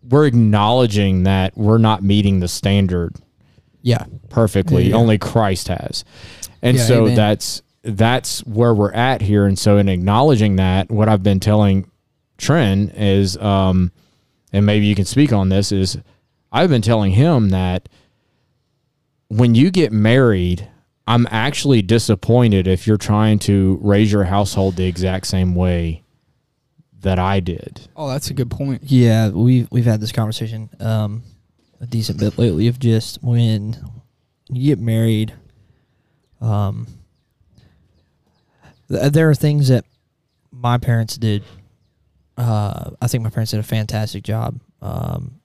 we're acknowledging that we're not meeting the standard Yeah. perfectly. Yeah. Only Christ has. And Yeah, so amen. that's that's where we're at here. And so in acknowledging that, what I've been telling Trent is um and maybe you can speak on this is I've been telling him that when you get married, I'm actually disappointed if you're trying to raise your household the exact same way that I did. Oh, that's a good point. Yeah, we've we've had this conversation um, a decent bit lately of just when you get married, um, th- there are things that my parents did. Uh, I think my parents did a fantastic job. Um,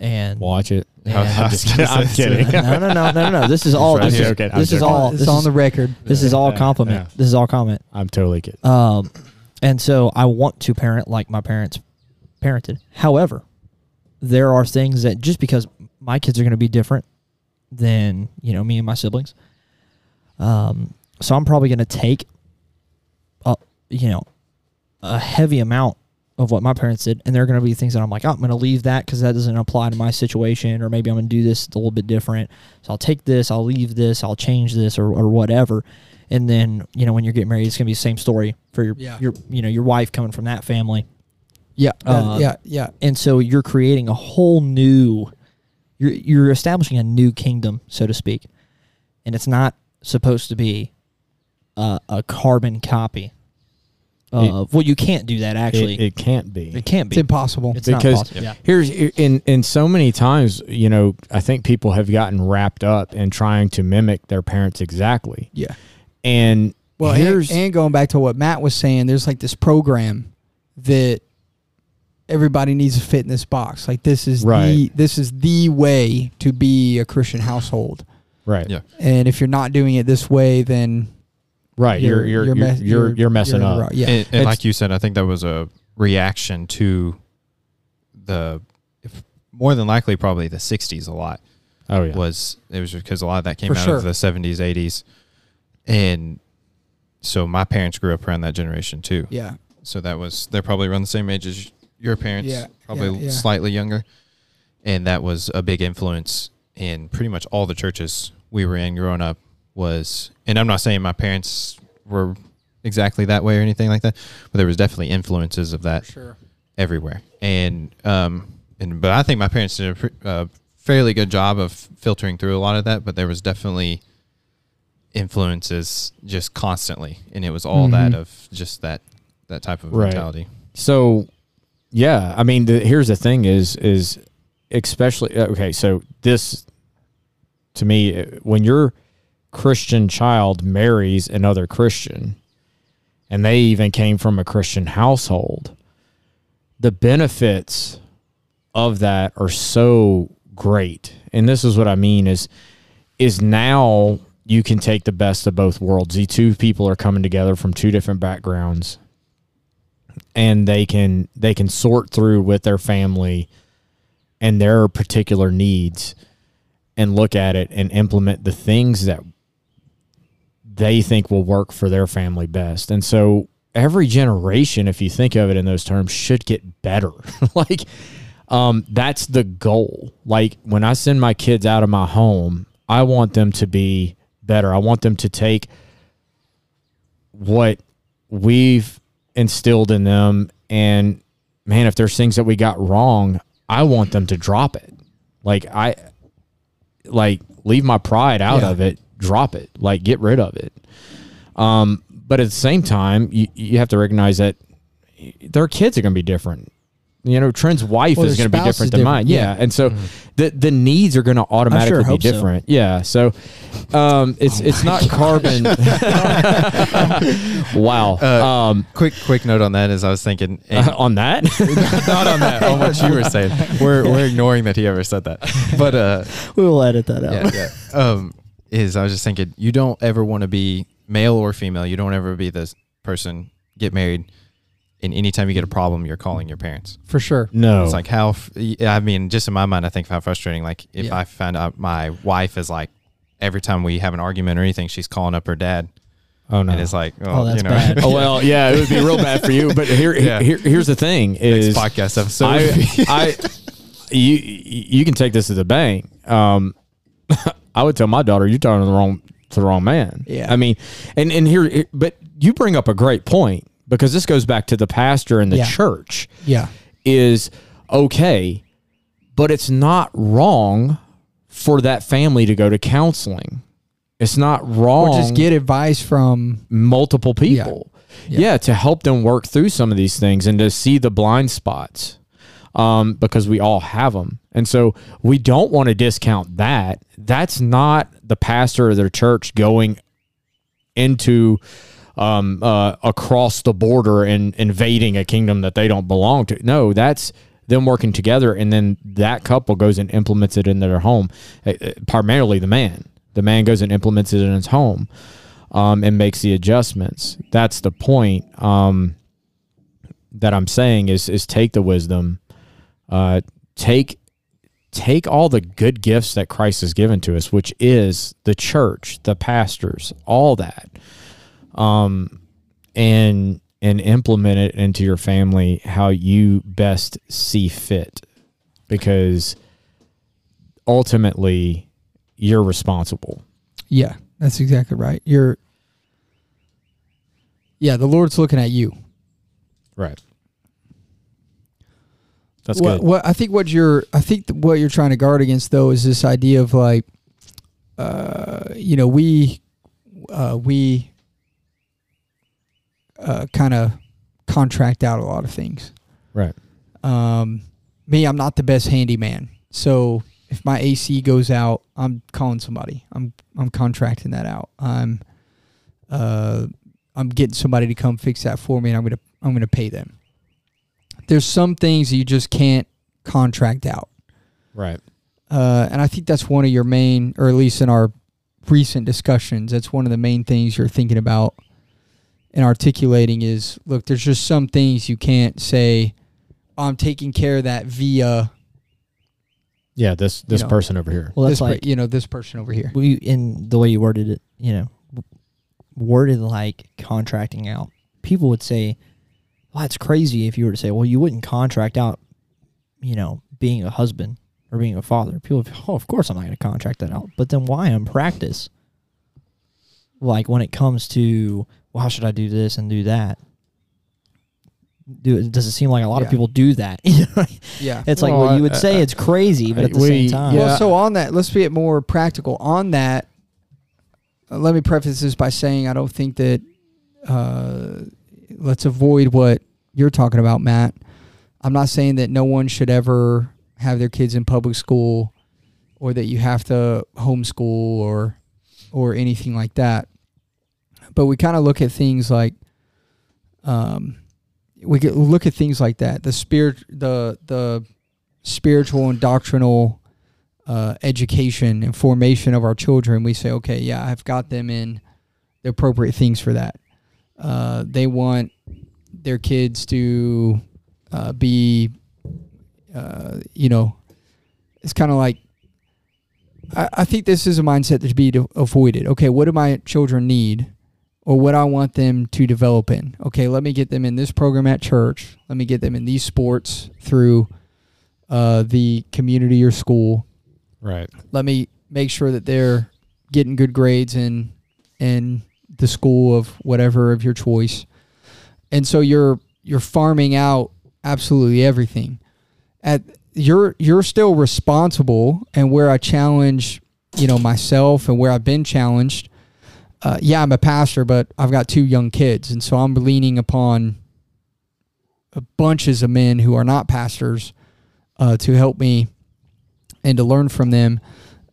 and Watch it. and- I'm just kidding. I'm kidding. no, no, no, no, no. This is all. I'm This is, joking, I'm this is all. it's This on the record. this is all compliment. yeah. This is all comment. I'm totally kidding. Um, and so I want to parent like my parents parented. However, there are things that just because my kids are going to be different than you know me and my siblings, um, so I'm probably going to take a you know a heavy amount of what my parents did, and there are going to be things that I'm like, oh, I'm going to leave that because that doesn't apply to my situation, or maybe I'm going to do this a little bit different. So I'll take this, I'll leave this, I'll change this, or, or whatever. And then you know when you're getting married, it's going to be the same story for your Yeah. your you know your wife coming from that family, Yeah. that- Uh, yeah. Yeah. and so you're creating a whole new you're you're establishing a new kingdom so to speak and it's not supposed to be uh, a carbon copy Uh, of well you can't do that actually it, it can't be. it can't be. It's impossible. it's not because possible yeah here's in in so many times you know i think people have gotten wrapped up in trying to mimic their parents exactly yeah. and Well, here's and, and going back to what Matt was saying, there's like this program that everybody needs to fit in this box. Like this is the Right. this is the way to be a Christian household. right Yeah. And if you're not doing it this way, then right you're you're you're mess- you're, you're, messing in the up wrong- Yeah. And, and like you said, I think that was a reaction to the, if, more than likely, probably the '60s. A lot oh yeah was it was because a lot of that came For out sure. of the '70s, '80s, and so my parents grew up around that generation too. yeah. So that was they're probably around the same age as your parents, Yeah, probably yeah, yeah. slightly younger, and that was a big influence in pretty much all the churches we were in growing up. Was and I'm not saying my parents were exactly that way or anything like that, but there was definitely influences of that Sure. everywhere. And um, and but I think my parents did a pre- uh, fairly good job of filtering through a lot of that. But there was definitely influences just constantly, and it was all that Mhm. of just that that type of Right. mentality. So, yeah, I mean, the, here's the thing: is is especially okay. So this, to me, when your Christian child marries another Christian, and they even came from a Christian household, the benefits of that are so great. And this is what I mean: is is now you can take the best of both worlds. The two people are coming together from two different backgrounds and they can they can sort through with their family and their particular needs and look at it and implement the things that they think will work for their family best. And so every generation if you think of it in those terms should get better. like um that's the goal. Like when I send my kids out of my home, I want them to be better. I want them to take what we've instilled in them and man if there's things that we got wrong i want them to drop it like i like leave my pride out Yeah. of it drop it like get rid of it. Um but at the same time you, you have to recognize that their kids are going to be different. You know trent's wife Well, is going to be spouse is different. than mine. Yeah, yeah. and so the the needs are going to automatically be hope so. different. Yeah so um it's it's not carbon. Wow. Uh, um Quick, quick note on that is I was thinking, and on that? Not on that, on what you were saying. We're we're ignoring that he ever said that, but uh, we will edit that out. yeah, yeah. Um, is I was just thinking, you don't ever want to be male or female. You don't ever be this person get married, and anytime you get a problem, you're calling your parents. For sure. no It's like how I mean, just in my mind, I think how frustrating. Like if Yeah. I found out my wife is like every time we have an argument or anything, she's calling up her dad. Oh no. and it's like, oh, Oh, that's you know, bad. oh well, yeah, it would be real bad for you. But here, Yeah. here here's the thing: next is podcast episode. I, I, you, you can take this to the bank. Um, I would tell my daughter, "You're talking to the wrong to the wrong man." Yeah. I mean, and and here, but you bring up a great point because this goes back to the pastor and the Yeah. church Yeah. is okay, but it's not wrong for that family to go to counseling. It's not wrong Or just get advice from multiple people. Yeah. Yeah. to help them work through some of these things and to see the blind spots um, because we all have them. And so we don't want to discount that. That's not the pastor of their church going into um, uh, across the border and invading a kingdom that they don't belong to. No, that's them working together, and then that couple goes and implements it in their home. Uh, uh, Primarily the man. The man goes and implements it in his home um, and makes the adjustments. That's the point um, that I'm saying is is take the wisdom, uh, take take all the good gifts that Christ has given to us, which is the church, the pastors, all that, um, and and implement it into your family how you best see fit, because ultimately you're responsible. Yeah, that's exactly right. You're Yeah, the Lord's looking at you. Right. That's what, good. what I think what you're I think what you're trying to guard against though is this idea of like uh you know we uh we uh kind of contract out a lot of things. Right. Um me I'm not the best handyman. So if my AC goes out, I'm calling somebody. I'm I'm contracting that out. I'm uh I'm getting somebody to come fix that for me and I'm to I'm going to pay them. There's some things you just can't contract out. Right. Uh, and I think that's one of your main, or at least in our recent discussions, that's one of the main things you're thinking about and articulating is look, there's just some things you can't say, I'm taking care of that via Yeah. This this know. person over here. Well, this, that's per- like you know, this person over here. we in the way you worded it, you know, worded like contracting out. People would say, "Well, that's crazy." If you were to say, "Well, you wouldn't contract out," you know, being a husband or being a father. People, would, oh, of course I'm not going to contract that out. But then why in practice? Like when it comes to, well, how should I do this and do that? Do does it seem like a lot Yeah. of people do that? Yeah. it's like Well, well, you I- would say I- it's crazy, but at the we- same time, yeah. Well, so on that, let's be it more practical. On that, uh, let me preface this by saying I don't think that. Let's avoid what you're talking about, Matt. I'm not saying that no one should ever have their kids in public school, or that you have to homeschool or or anything like that. But we kind of look at things like, um, we could look at things like that. The spirit, the the spiritual and doctrinal uh, education and formation of our children, we say, okay, yeah, I've got them in the appropriate things for that. Uh, they want their kids to uh, be, uh, you know, it's kind of like, I, I think this is a mindset that should be avoided. Okay, what do my children need? Or what I want them to develop in. Okay, let me get them in this program at church. Let me get them in these sports through uh, the community or school. Right. Let me make sure that they're getting good grades and in the school of whatever of your choice. And so you're you're farming out absolutely everything. At you're you're still responsible and where I challenge, you know, myself and where I've been challenged. Uh, yeah, I'm a pastor, but I've got two young kids, and so I'm leaning upon bunches of men who are not pastors uh, to help me and to learn from them.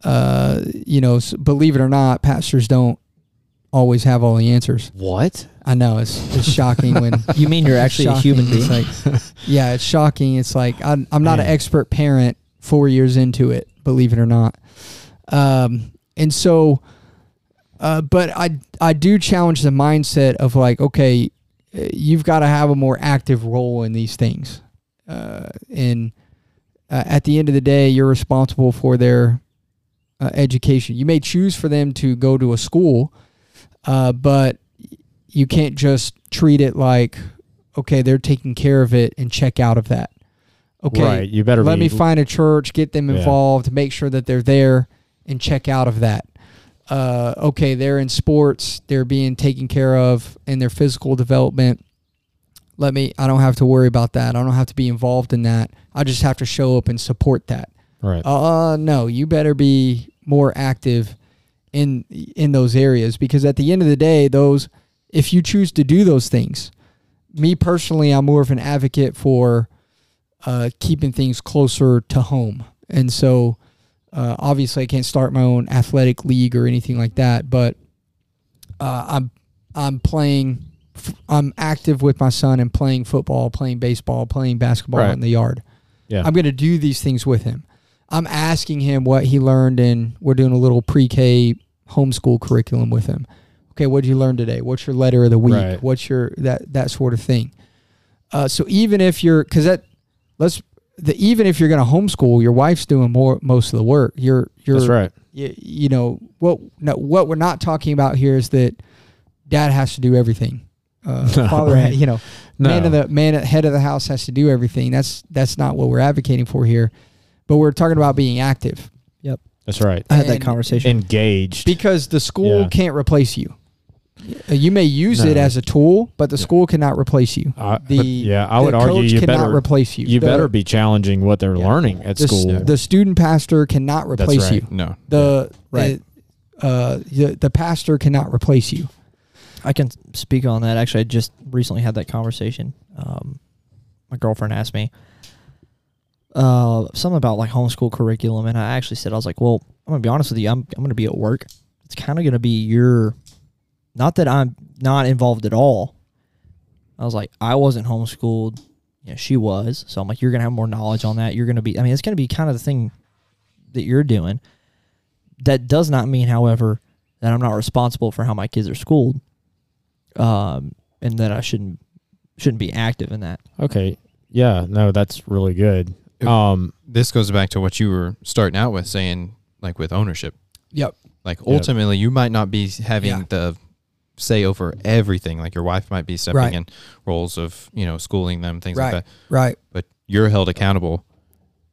Uh, you know, believe it or not, pastors don't always have all the answers. What? I know it's it's shocking when you mean you're actually a human being? It's like, yeah, it's shocking. It's like I'm I'm not an expert parent four years into it, believe it or not. Um, and so, uh, but I I do challenge the mindset of like, okay, uh, you've got to have a more active role in these things, uh, and uh, at the end of the day, you're responsible for their uh, education. You may choose for them to go to a school, uh, but you can't just treat it like okay they're taking care of it and check out of that okay Right. You better let be, me find a church get them Yeah. involved make sure that they're there and check out of that uh, okay they're in sports they're being taken care of in their physical development let me i don't have to worry about that i don't have to be involved in that i just have to show up and support that Right. uh no you better be more active in in those areas because at the end of the day those if you choose to do those things me personally i'm more of an advocate for uh keeping things closer to home and so uh, obviously i can't start my own athletic league or anything like that but uh, i'm i'm playing i'm active with my son and playing football playing baseball playing basketball Right. in the yard Yeah. i'm going to do these things with him I'm asking him what he learned, and we're doing a little pre-K homeschool curriculum with him. Okay, what did you learn today? What's your letter of the week? Right. What's your that that sort of thing? Uh, so even if you're, because that let's the even if you're going to homeschool, your wife's doing more most of the work. You're you're That's right. you, you know what no, what we're not talking about here is that dad has to do everything. Uh, No. father, Right. you know, No. man of the man head of the house has to do everything. That's that's not what we're advocating for here. But we're talking about being active Yep. That's right. I had that And- conversation. Engaged. because the school Yeah. can't replace you. Uh, You may use it No. as a tool, but the school cannot replace you. I- The yeah, I the would argue coach you cannot better replace you. you The- better be challenging what they're Yeah. learning at the, s- school. The student pastor cannot That's replace right. you. No. The Right. the, uh, the the pastor cannot replace you. I can speak on that. Actually, I just recently had that conversation. Um, my girlfriend asked me uh, something about like homeschool curriculum, and I actually said, I was like, well, I'm gonna be honest with you. I'm I'm gonna be at work. It's kind of gonna be your, not that I'm not involved at all. I was like, I wasn't homeschooled. Yeah, she was. So I'm like, you're gonna have more knowledge on that. You're gonna be. I mean, it's gonna be kind of the thing that you're doing. That does not mean, however, that I'm not responsible for how my kids are schooled um, and that I shouldn't shouldn't be active in that. okay. Yeah, no, that's really good. It- Um This goes back to what you were starting out with saying, like with ownership. Yep. Like ultimately, you might not be having Yeah. the say over everything. Like your wife might be stepping Right. in roles of you know schooling them, things Right. like that. Right. But you're held accountable.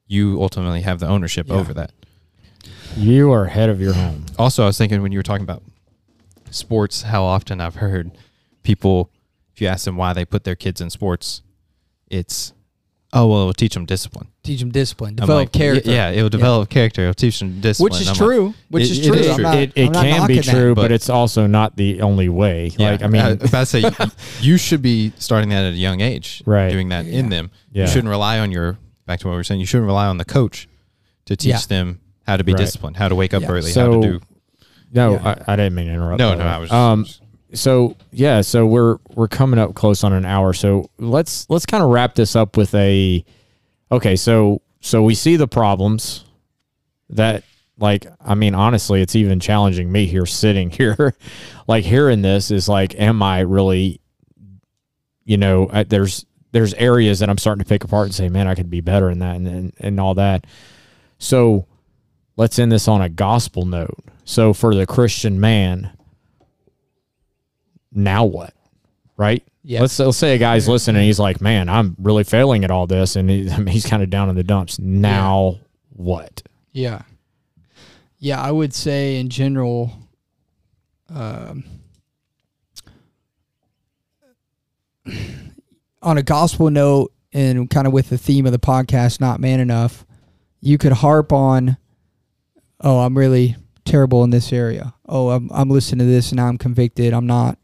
You ultimately have the ownership Yeah. over that. you are head of your home. Also, I was thinking when you were talking about sports, how often I've heard people, if you ask them why they put their kids in sports, it's, oh well, it'll teach them discipline. Teach them discipline, I'm develop like, character. Yeah, it'll develop character. It'll teach them discipline. which is I'm like, true. which it- is true. is true. not, it it can be knocking that. true, but, but- it's also not the only way. Yeah, like I mean, I, was about to say you should be starting that at a young age, Right. Doing that in them. Yeah. You shouldn't rely on your back to what we were saying. You shouldn't rely on the coach to teach Yeah. them how to be Right. disciplined, how to wake up Yeah. early, how to do. no, Yeah. I, I didn't mean to interrupt. No, no, way. I was. Um, so yeah, so we're we're coming up close on an hour. So let's let's kind of wrap this up with a. Okay, so so we see the problems that like I mean honestly, it's even challenging me here sitting here, like hearing this is like, am I really? You know, I, there's there's areas that I'm starting to pick apart and say, man, I could be better in that and and, and all that. So let's end this on a gospel note. So for the Christian man, now what? Right? Yeah. Let's let's say a guy's listening. He's like, "Man, I'm really failing at all this," and he, I mean, he's kind of down in the dumps. Now what? Yeah. Yeah, I would say in general, um, on a gospel note and kind of with the theme of the podcast, Not Man Enough, you could harp on, oh, I'm really terrible in this area. Oh, I'm, I'm listening to this and now I'm convicted. I'm not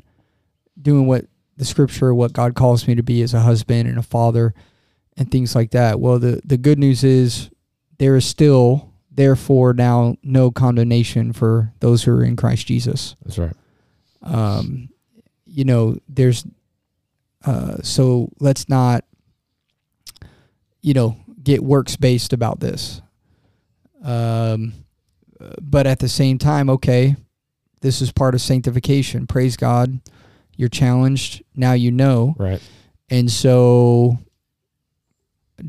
doing what the scripture, what God calls me to be as a husband and a father and things like that. Well, the, the good news is there is still therefore now no condemnation for those who are in Christ Jesus. That's right. Um, you know, there's uh, so let's not, you know, get works based about this. Um, but at the same time, okay, this is part of sanctification. Praise God, you're challenged. Now you know, Right. and so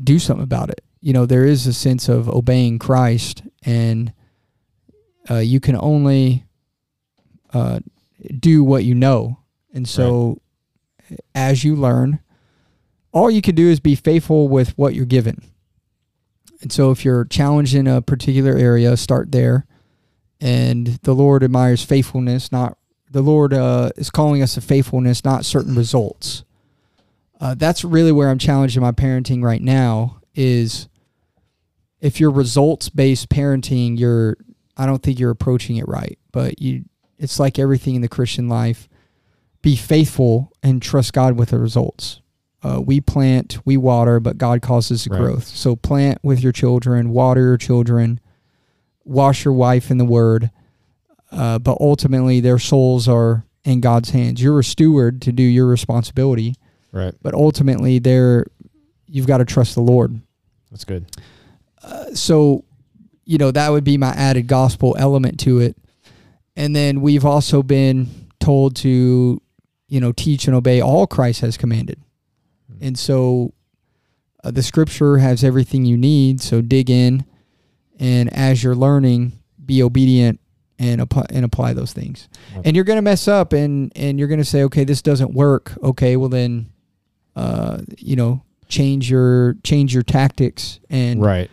do something about it. You know, there is a sense of obeying Christ, and uh, you can only uh, do what you know. And so, as you learn, all you can do is be faithful with what you're given. And so, if you're challenged in a particular area, start there. And the Lord admires faithfulness, not the Lord uh, is calling us to faithfulness, not certain results. Uh, that's really where I'm challenging my parenting right now. Is if you're results based parenting, you're I don't think you're approaching it right. But you, it's like everything in the Christian life. Be faithful and trust God with the results. Uh, we plant, we water, but God causes the Right. growth. So plant with your children, water your children, wash your wife in the Word. Uh, but ultimately, their souls are in God's hands. You're a steward to do your responsibility, Right. but ultimately, they're you've got to trust the Lord That's good. so you know that would be my added gospel element to it and then we've also been told to you know teach and obey all christ has commanded and so uh, the scripture has everything you need so dig in and as you're learning be obedient and apply and apply those things and you're going to mess up and and you're going to say okay this doesn't work okay well then uh you know change your change your tactics and Right.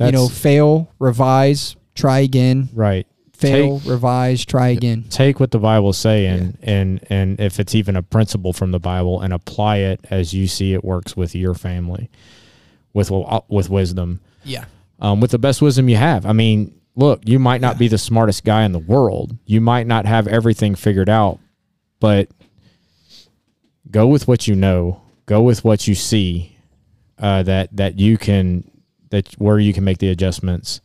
you know, fail, revise, try again, right. fail, revise, try again. take what the Bible's saying and and if it's even a principle from the Bible and apply it as you see it works with your family, with with wisdom, Yeah. um, with the best wisdom you have. I mean, look, you might not be the smartest guy in the world. You might not have everything figured out, but go with what you know. Go with what you see uh, that that you can that where you can make the adjustments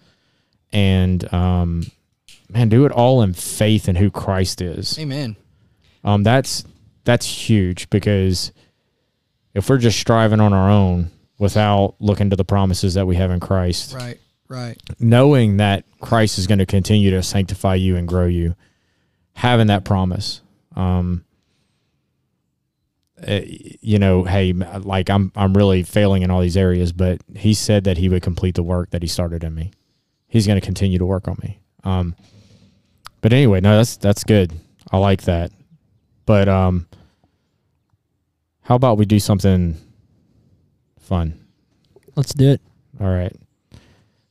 and um, man, do it all in faith in who Christ is. Amen. Um, that's that's huge because if we're just striving on our own without looking to the promises that we have in Christ, Right. Right. knowing that Christ is going to continue to sanctify you and grow you, having that promise, um, uh, you know, hey, like I'm, I'm really failing in all these areas, but He said that He would complete the work that He started in me. He's going to continue to work on me. Um, but anyway, no, that's that's good. I like that. But um, how about we do something fun? Let's do it. All right.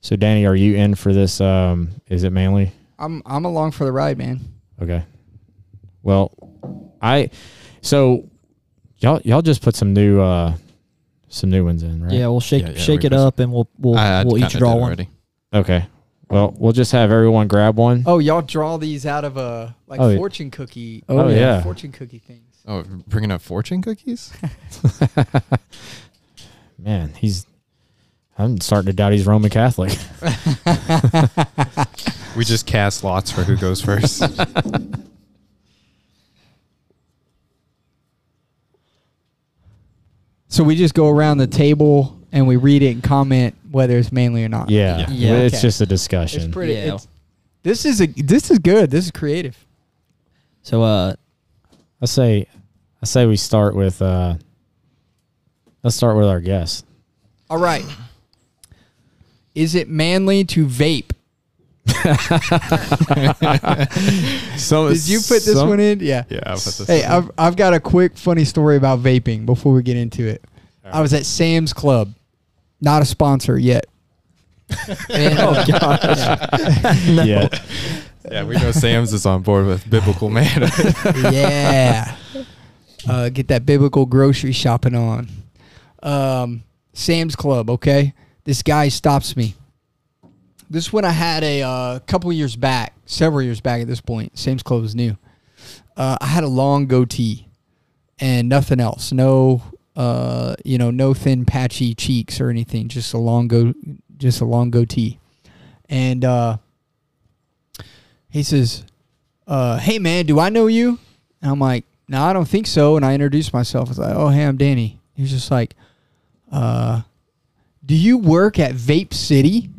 So Danny, are you in for this? Um, is it Manly? I'm I'm along for the ride, man. Okay. Well, I so y'all y'all just put some new uh some new ones in, right? Yeah, we'll shake Yeah, yeah, shake it put- up and we'll we'll I, I we'll each draw one. already. Okay. Well, we'll just have everyone grab one. Oh, y'all draw these out of a like Oh, fortune cookie. Oh, yeah. Fortune cookie things. Oh, bringing up fortune cookies? Man, he's I'm starting to doubt he's Roman Catholic. we just cast lots for who goes first. So we just go around the table and we read it and comment whether it's manly or not. Yeah. Yeah. Yeah. It's Okay. just a It's discussion. pretty. Yeah. It's, this is a this is good. This is creative. So uh I say I say we start with uh let's start with our guest. All right. Is it manly to vape? So Did you put this one in? Yeah. yeah, I'll put this Hey, in. I've, I've got a quick funny story about vaping before we get into it. I was at Sam's Club, not a sponsor yet. And, uh, Yeah. yeah, we know Sam's is on board with biblical man. yeah. Uh, get that biblical grocery shopping on. Um, Sam's Club, okay? This guy stops me. This is when I had a uh, couple years back, several years back at this point. Sam's Club was new. Uh, I had a long goatee and nothing else. No, uh, you know, no thin patchy cheeks or anything. Just a long go, just a long goatee. And uh, he says, uh, "Hey man, do I know you?" And I'm like, "No, I don't think so." And I introduced myself. I was like, "Oh, hey, I'm Danny." He was just like, "Uh, do you work at Vape City?"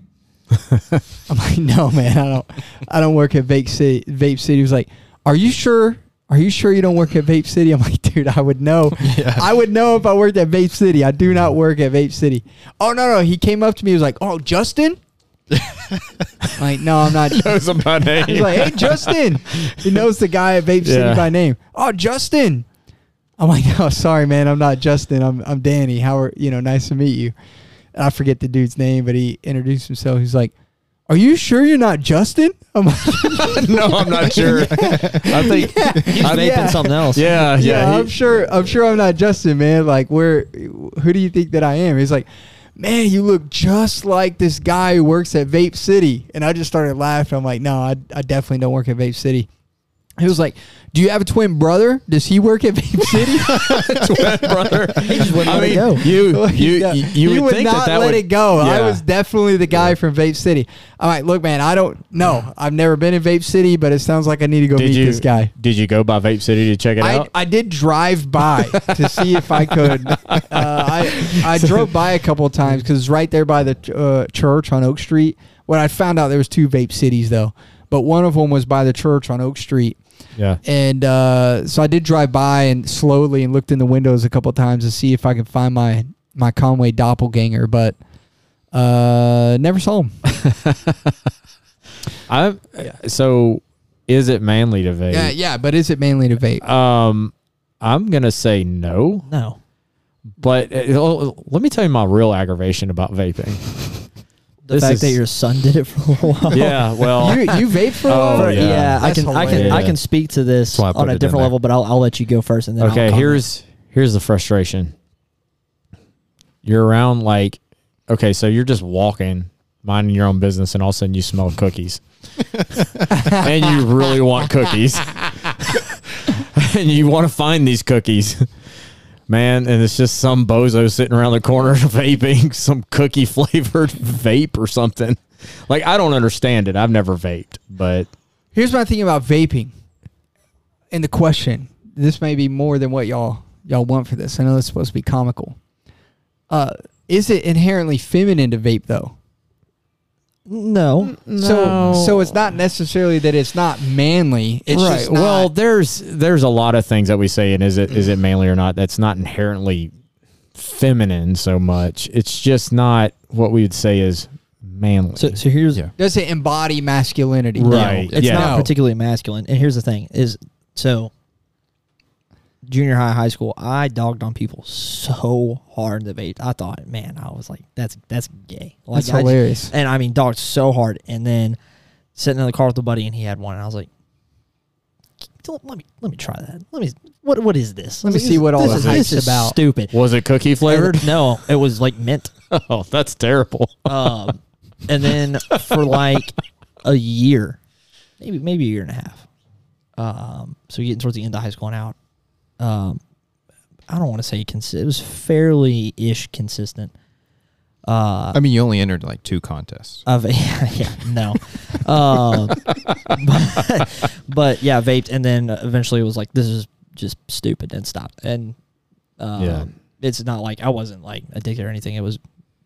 I'm like, "No, man, I don't. I don't work at Vape City." Vape City He was like, "Are you sure? Are you sure you don't work at Vape City?" I'm like, "Dude, I would know. yeah. I would know if I worked at Vape City. I do not work at Vape City." Oh no, no. He came up to me. He was like, "Oh, Justin." like, no, I'm not. knows him by name. He's like, hey, Justin. He knows the guy at Vape City by name. Oh, Justin. I'm like, oh, sorry, man. I'm not Justin. I'm I'm Danny. How are you know? Nice to meet you. And I forget the dude's name, but he introduced himself. He's like, "Are you sure you're not Justin?" I'm like, no, I'm not sure. I think. He's I- vaping yeah. something else. Yeah, yeah, yeah. he- I'm sure. I'm sure I'm not Justin, man. Like, where? Who do you think that I am? He's like, man, you look just like this guy who works at Vape City. And I just started laughing. I'm like, no, I, I definitely don't work at Vape City. He was like, do you have a twin brother? Does he work at Vape City? twin brother. He just wouldn't I let it go. You, you, Yeah. you, you would, think not that that let would, it go. I was definitely the guy from Vape City. I'm look, man, I don't know. I've never been in Vape City, but it sounds like I need to go Did meet you, this guy. Did you go by Vape City to check it I, out? I did drive by to see if I could. Uh, I I drove by a couple of times because it's right there by the uh, church on Oak Street. When I found out there was two vape cities though, but one of them was by the church on Oak Street, yeah. and uh, so I did drive by and slowly and looked in the windows a couple of times to see if I could find my my Conway doppelganger, but uh, never saw him. I so is it manly to vape? Yeah, yeah, but is it mainly to vape? Um, I'm gonna say no, No. but uh, let me tell you my real aggravation about vaping. The This fact that your son did it for a while. yeah, well, you you vape for a Oh, while? For- yeah. yeah, I That's can, I can, I can speak to this That's why I put on a different level, but I'll, I'll let you go first, and then I'll okay. Here's here's the frustration. You're around like, okay, so you're just walking, minding your own business, and all of a sudden you smell cookies, and you really want cookies, and you want to find these cookies. Man, and it's just some bozo sitting around the corner vaping some cookie flavored vape or something. Like I don't understand it. I've never vaped, but Here's my thing about vaping. And the question. This may be more than what y'all y'all want for this. I know it's supposed to be comical. Uh, is it inherently feminine to vape though? No. Mm, so so it's not necessarily that it's not manly. It's right. just not, well, there's there's a lot of things that we say, and is it is it manly or not? That's not inherently feminine so much. It's just not what we would say is manly. So, so here's Yeah. does it embody masculinity? Right. It's Yeah. not No. particularly masculine. And here's the thing: is so junior high, high school, I dogged on people so hard that vape. I thought, man, I was like, that's that's gay. Like, That's I- hilarious. and I mean, dogged so hard. And then sitting in the car with a buddy, and he had one, and I was like, let me let me try that. Let me what what is this? Let me see what all this the is, hype's this is about. Stupid. was it cookie flavored? And- no, it was like mint. oh, that's terrible. Um, and then for like a year, maybe maybe a year and a half. Um, so getting towards the end of high school and out. Um, I don't want to say consi- it was fairly ish consistent. Uh, I mean, you only entered like two contests. of yeah, no, um, but, but yeah, vaped, and then eventually it was like this is just stupid and stopped. And um, Yeah. it's not like I wasn't like addicted or anything. It was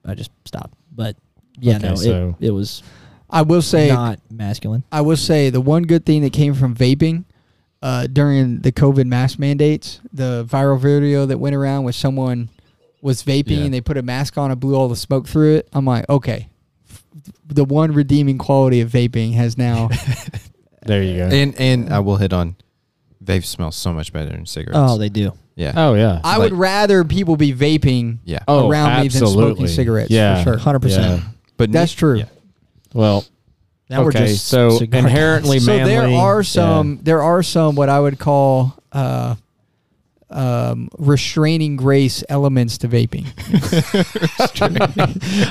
I just stopped. But yeah, Okay, no, so- it, it was I will say not masculine. I will say the one good thing that came from vaping uh, during the COVID mask mandates, the viral video that went around where someone was vaping Yeah. and they put a mask on and blew all the smoke through it. I'm like, okay, the one redeeming quality of vaping has now. There you go. And and I will hit on vape smells so much better than cigarettes. Oh, they do. yeah. oh yeah. I Like- would rather people be vaping yeah. oh, around me than absolutely. smoking cigarettes. Yeah. for sure. Hundred percent. Yeah. But That's true. yeah. Well, Now we're okay. just so inherently guys. So there are yeah. some there are some what I would call uh, um, restraining grace elements to vaping.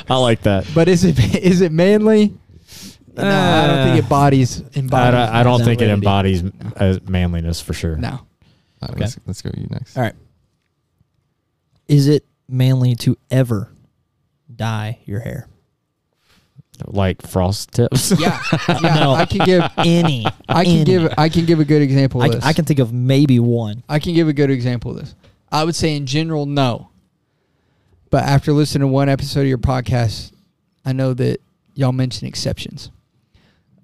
I like that. But is it is it manly? No, I don't think it bodies I, embodies. don't- I don't think it embodies uh, manliness for sure. No. All right, Okay. let's, let's go you next. All right. Is it manly to ever dye your hair? Like frost tips. Yeah, yeah. No. I can give Any. I can any. give I can give a good example I, of this. I can think of maybe one. I can give a good example of this. I would say in general, no. But after listening to one episode of your podcast, I know that y'all mention exceptions.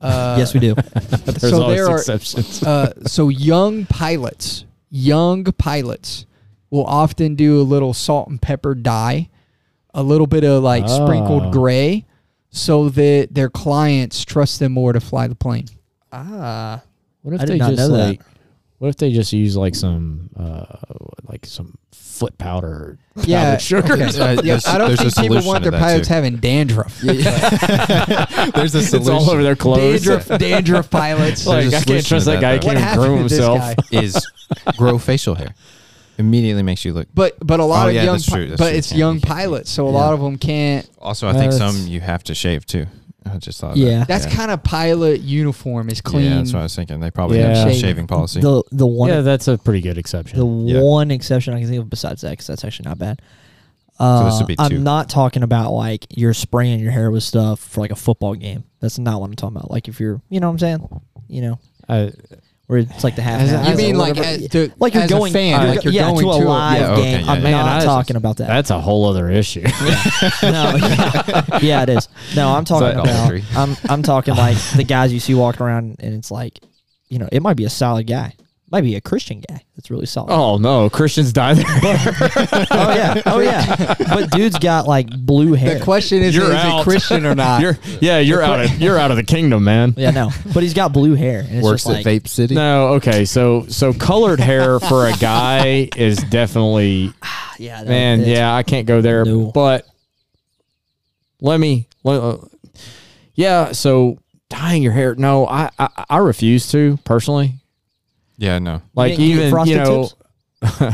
Uh, yes, we do. There's So always there are- exceptions. uh, so young pilots, young pilots will often do a little salt and pepper dye, a little bit of like Ah. sprinkled gray, so that their clients trust them more to fly the plane. Ah, What if I they just like? What if they just use like some, uh, like some foot powder, Yeah, sugar? okay. Uh, Yeah, I don't think people want their pilots too. having dandruff. There's a It's solution. all over their clothes. dandruff, dandruff pilots. like There's a I can't trust that that, guy. He though. what can't even groom himself. guy? is grow facial hair. Immediately makes you look. But but a lot Oh, of yeah, young, that's pi- true, that's but true. it's Can't- young you can't- pilots, so a lot of them can't. Also, I think That's- some you have to shave too. I just thought. Yeah. That. That's kind of pilot uniform is clean. Yeah, that's what I was thinking. They probably Yeah. have a Shaving. shaving policy. the the one Yeah, that's a pretty good exception. the Yeah. one exception I can think of besides that, because that's actually not bad. Uh, this would be two. I'm not talking about like you're spraying your hair with stuff for like a football game. That's not what I'm talking about. Like if you're, you know what I'm saying? You know, Uh, where it's like the half. As- half You mean or like whatever. as, to, like you're as going a fan, uh, like you're yeah, going to a live Yeah, okay, game. yeah, I'm yeah. not Man, I- talking about that. that's a whole other issue. no, yeah, yeah, it is. No, I'm talking about. I'm I'm talking like the guys you see walking around, and it's like, you know, it might be a solid guy, might be a Christian guy that's really solid. oh no, Christians die there. oh yeah, oh yeah. But dude's got like blue hair. The question is, You're is out. it Christian or not? you're yeah, you're out of you're out of the kingdom, man. yeah, no, but he's got blue hair, and it's Works just at like, Vape City. No, okay, so so colored hair for a guy is definitely yeah, that- man. Yeah, I can't go there, No. but let me. Let, uh, yeah, so dyeing your hair. No, I, I I refuse to personally. Yeah, no. Like didn't even you frosted know,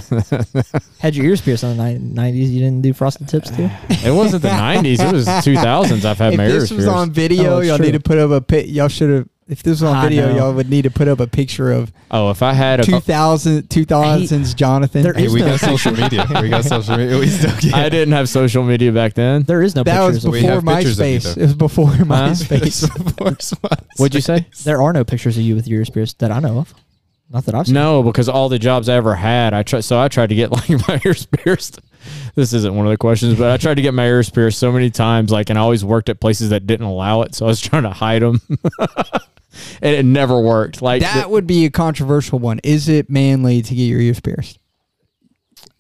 Had your ears pierced in the nineties. You didn't do frosted tips too. it wasn't the '90s. It was 2000s. I've had if my this ears was pierced. on video, Oh, y'all true. need to put up a pic. Y'all should have. If this was on I video, know. y'all would need to put up a picture of oh, if I had a, 2000, 2000s Jonathan. There Hey, is we no got social media. We got social media. We still get. I didn't have social media back then. There is no that was pictures. Of, We before have pictures of you, MySpace. though. It was before MySpace. What'd you say? there are no pictures of you with your ears pierced that I know of. Not that I've seen. No, because all the jobs I ever had, I tried. So I tried to get like my ears pierced. This isn't one of the questions, but I tried to get my ears pierced so many times, like, and I always worked at places that didn't allow it. So I was trying to hide them, and it never worked. Like that the- would be a controversial one. Is it manly to get your ears pierced?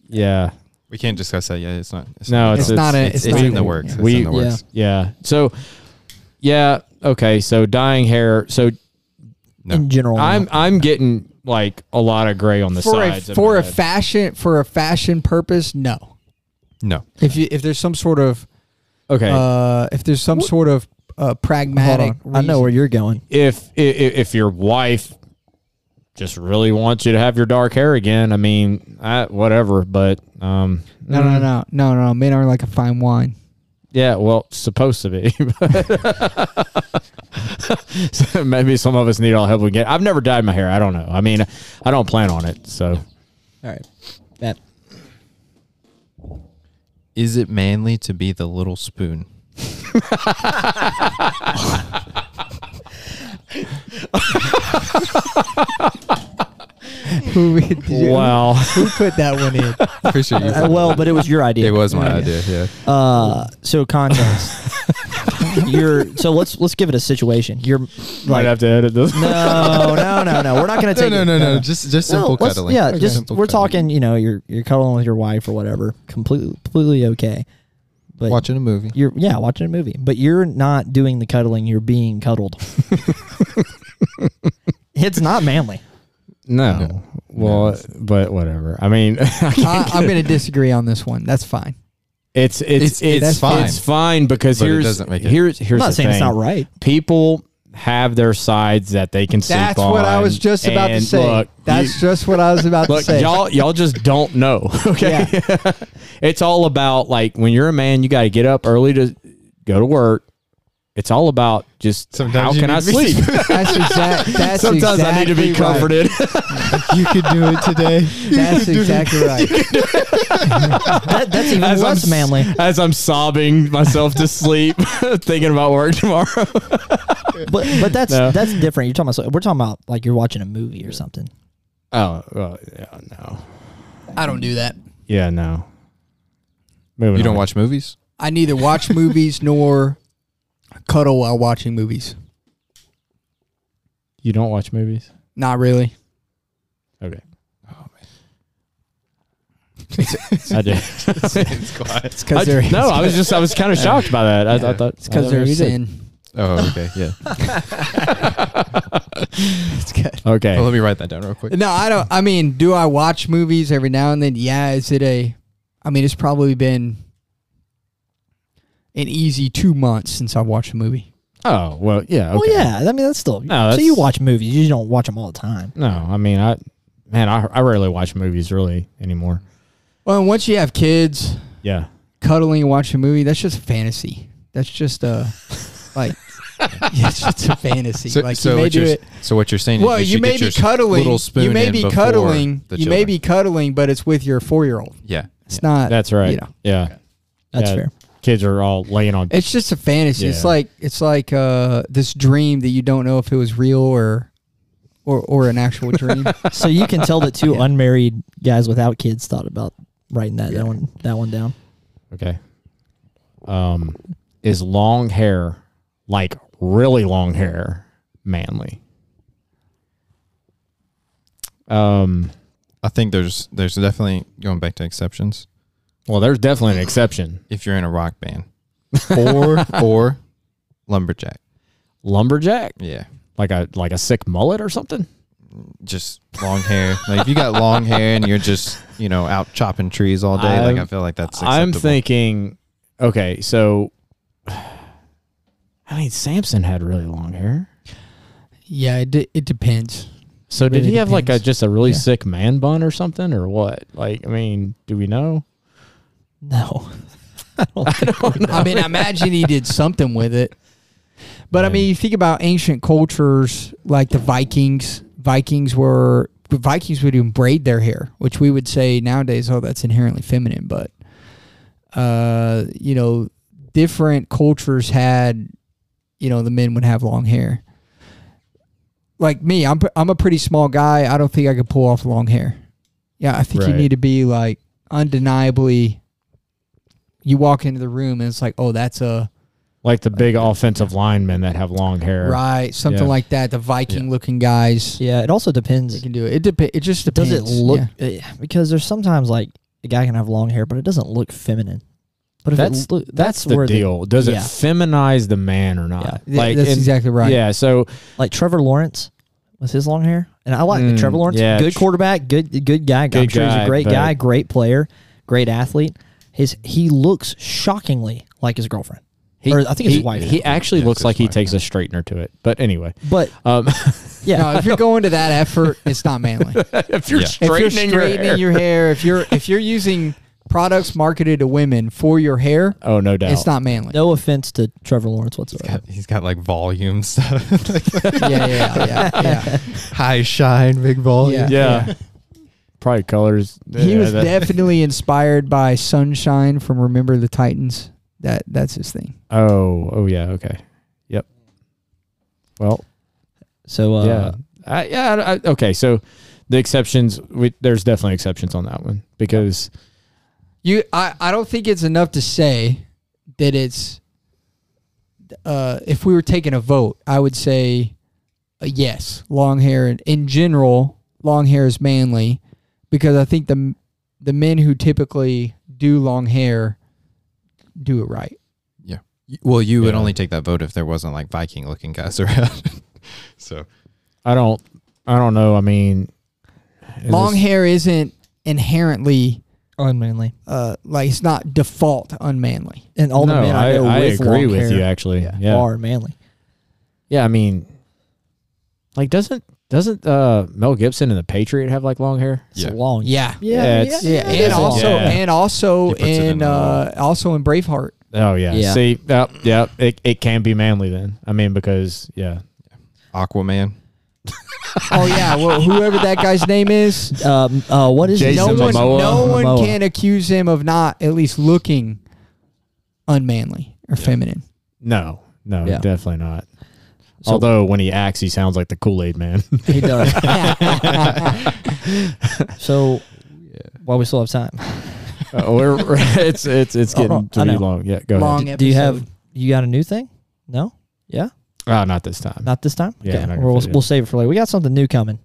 yeah, We can't discuss that yet. It's not. It's No, It's, it's- not a. It's, It's, it's not in the works. It's We- in the works. yeah. So, yeah, okay. So dyeing hair. So No. In general, I'm. I'm getting like a lot of gray on the For a sides. of for a head. fashion for a fashion purpose, no. No. If you if there's some sort of okay. uh if there's some sort of uh, pragmatic. I know where you're going. if, if if your wife just really wants you to have your dark hair again, I mean, I, whatever. But um, No, no, no, no, no. Men are like a fine wine. Yeah, well, supposed to be. so maybe some of us need all help we get. I've never dyed my hair. I don't know. I mean, I don't plan on it. So All right, Matt. Is it manly to be the little spoon? Who did you- wow. Who put that one in? Pretty sure you. Uh, well, but it was your idea. it was my idea. Yeah. Uh, so context. you're so let's let's give it a situation. You're Might like have to edit this. no, no, no, no. We're not gonna take no, it- no, no. Just, just No, simple let's- cuddling. Yeah, Okay. just Simple we're cuddling. talking. You know, you're you're cuddling with your wife or whatever. Completely, completely okay. But watching a movie. you're yeah watching a movie, but you're not doing the cuddling. You're being cuddled. it's not manly. No. No. Well, No. but whatever. I mean, I, I'm going to disagree on this one. That's fine. it's it's It's- it's, it's fine. It's fine because But it here's doesn't make it- here's here's I'm not the saying thing. it's not right. People have their sides that they can sleep That's on. what I was just about to say. Look, That's you- just what I was about look, to say. y'all y'all just don't know. Okay, it's all about like when you're a man, you got to get up early to go to work. It's all about just Sometimes how you can need I to be sleep? That's exact. That's Sometimes I need to be exactly right. comforted. you could do it today. That's exactly right. That, that's even As I'm less s- manly. As I'm sobbing myself to sleep, thinking about work tomorrow. But but that's No. that's different. You're talking about we're talking about like you're watching a movie or something. Oh, well, yeah, no. I don't do that. Yeah, no. Moving You don't on. watch movies? I neither watch movies nor cuddle while watching movies. You don't watch movies? Not really. Okay. Oh, I did. it's quiet. It's because I- they're no, I was just I was kind of shocked by that. I, I thought It's because they're thought did. sin. Oh, okay, yeah. It's good. Okay. Well, let me write that down real quick. No, I don't. I mean, do I watch movies every now and then? Yeah. Is it a? I mean, it's probably been an easy two months since I watched a movie. Oh well, yeah. Well, yeah. I mean, that's still. No, so you watch movies. You just don't watch them all the time. No, I mean, I man, I I rarely watch movies really anymore. Well, and once you have kids, Yeah. cuddling and watching a movie, that's just fantasy. That's just a like. yeah, it's just a fantasy. So, like so you may what do you're, it. so what you're saying Well, is you should may get be your cuddling. little spoon You may in be before cuddling. the You may children. be cuddling, but it's with your four-year-old. Yeah. It's not. That's right. You know, Yeah. That's Yeah. fair. Kids are all laying on. it's just a fantasy. It's like it's like uh, this dream that you don't know if it was real or or or an actual dream. So you can tell that two Yeah. unmarried guys without kids thought about writing that, Yeah. that one that one down. Okay. Um, is long hair like really long hair manly? Um. I think there's there's definitely going back to exceptions. Well, there's definitely an exception. If you're in a rock band, or or lumberjack. Lumberjack, Yeah. like a like a sick mullet or something. Just long hair. Like if you got long hair and you're just you know out chopping trees all day, like I'm- I feel like that's. I'm thinking. Okay, so. I mean, Samson had really long hair. yeah, it de- it depends. So did Really he have like a depends. just a really Yeah. sick man bun or something or what? Like, I mean, do we know? No. I don't think I mean, I imagine he did something with it. But I mean, you think about ancient cultures like the Vikings. Vikings were Vikings would even braid their hair, which we would say nowadays, oh, that's inherently feminine. But uh, you know, different cultures had, you know, the men would have long hair. Like me, I'm I'm a pretty small guy. I don't think I could pull off long hair. Yeah, I think you need to be like undeniably. You walk into the room and it's like, oh, that's a Like the big offensive linemen that have long hair. right, something Yeah. like that. The Viking looking guys, Yeah, it also depends. depends. can do it. It dep- It just depends. Does depends. it look Yeah. uh, because there's sometimes like a guy can have long hair, but it doesn't look feminine. But if That's it look, That's, that's, the where deal. Does yeah. it feminize the man or not? Yeah, Like, that's and- exactly right. Yeah. So like Trevor Lawrence with his long hair, and I like Mm, Trevor Lawrence. yeah, good quarterback, good good guy. I'm Good sure he's a great guy, great player, great athlete. His he looks shockingly like his girlfriend. he, Or I think it's he, his wife. He actually Yeah, looks like he wife, takes yeah. a straightener to it. But anyway, But um, yeah, No, if you're going to that effort, it's not manly. if you're Yeah. if you're straightening your hair, if you're if you're using products marketed to women for your hair, oh no doubt, it's not manly. no offense to Trevor Lawrence He's whatsoever. got, he's got like volume stuff. Yeah, yeah, yeah, yeah. yeah. High shine, big volume. Yeah. Yeah. Probably colors. He yeah, was that- definitely inspired by Sunshine from Remember the Titans. That that's his thing. Oh, oh yeah. Okay. Yep. Well, So uh, yeah, I, yeah. I, okay, so the exceptions, we, there's definitely exceptions on that one because You, I, I don't think it's enough to say that it's. Uh, if we were taking a vote, I would say, uh, yes, long hair. In, in general, long hair is manly, because I think the the men who typically do long hair do it right. Yeah. Well, you would only take that vote if there wasn't like Viking looking guys around. so I don't, I don't know. I mean, long this- hair isn't inherently unmanly, uh like it's not default unmanly. and all the no, men I, know I with agree long with hair you actually. Yeah, yeah. are manly. Yeah, I mean, like doesn't doesn't uh Mel Gibson and the Patriot have like long hair? It's Yeah. long. Yeah. Yeah, it's- Yeah, it and is also long. Yeah. and also He in in uh also in Braveheart. Oh yeah. Yeah. See, yep, yep. It it can be manly then. I mean, because yeah, Aquaman. Oh yeah, well whoever that guy's name is, Um, uh, what is his no Jason one name? Momoa. no one Momoa. can accuse him of not at least looking unmanly or feminine. no, no, Yeah. definitely not. So- Although when he acts, he sounds like the Kool Aid Man. He does. so, while we still have time, Uh, we're, it's it's it's Oh, getting no, to I be know. long. Yeah, go Long ahead. do you have episode. you got a new thing? No. Yeah. Ah, not this time. Not this time. Yeah, Okay. gonna We'll, fit it. we'll save it for later. We got something new coming,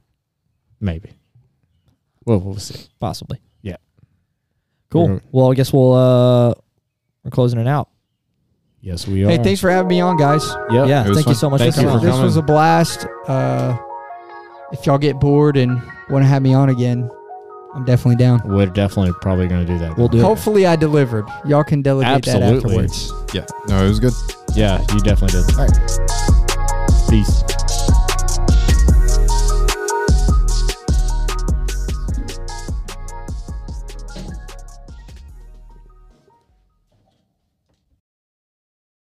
Maybe. Well, we'll see. possibly. Yeah. Cool. We're- Well, I guess we'll uh we're closing it out. Yes, we are. Hey, thanks for having me on, guys. Yep. yeah, it was thank you so much Thank for you coming for on. this coming. was a blast. Uh, if y'all get bored and want to have me on again, I'm definitely down. We're definitely probably going to do that. We'll do it. Hopefully, I delivered. Y'all can delegate that afterwards. Yeah. No, it was good. Yeah, you definitely did. All right. Peace.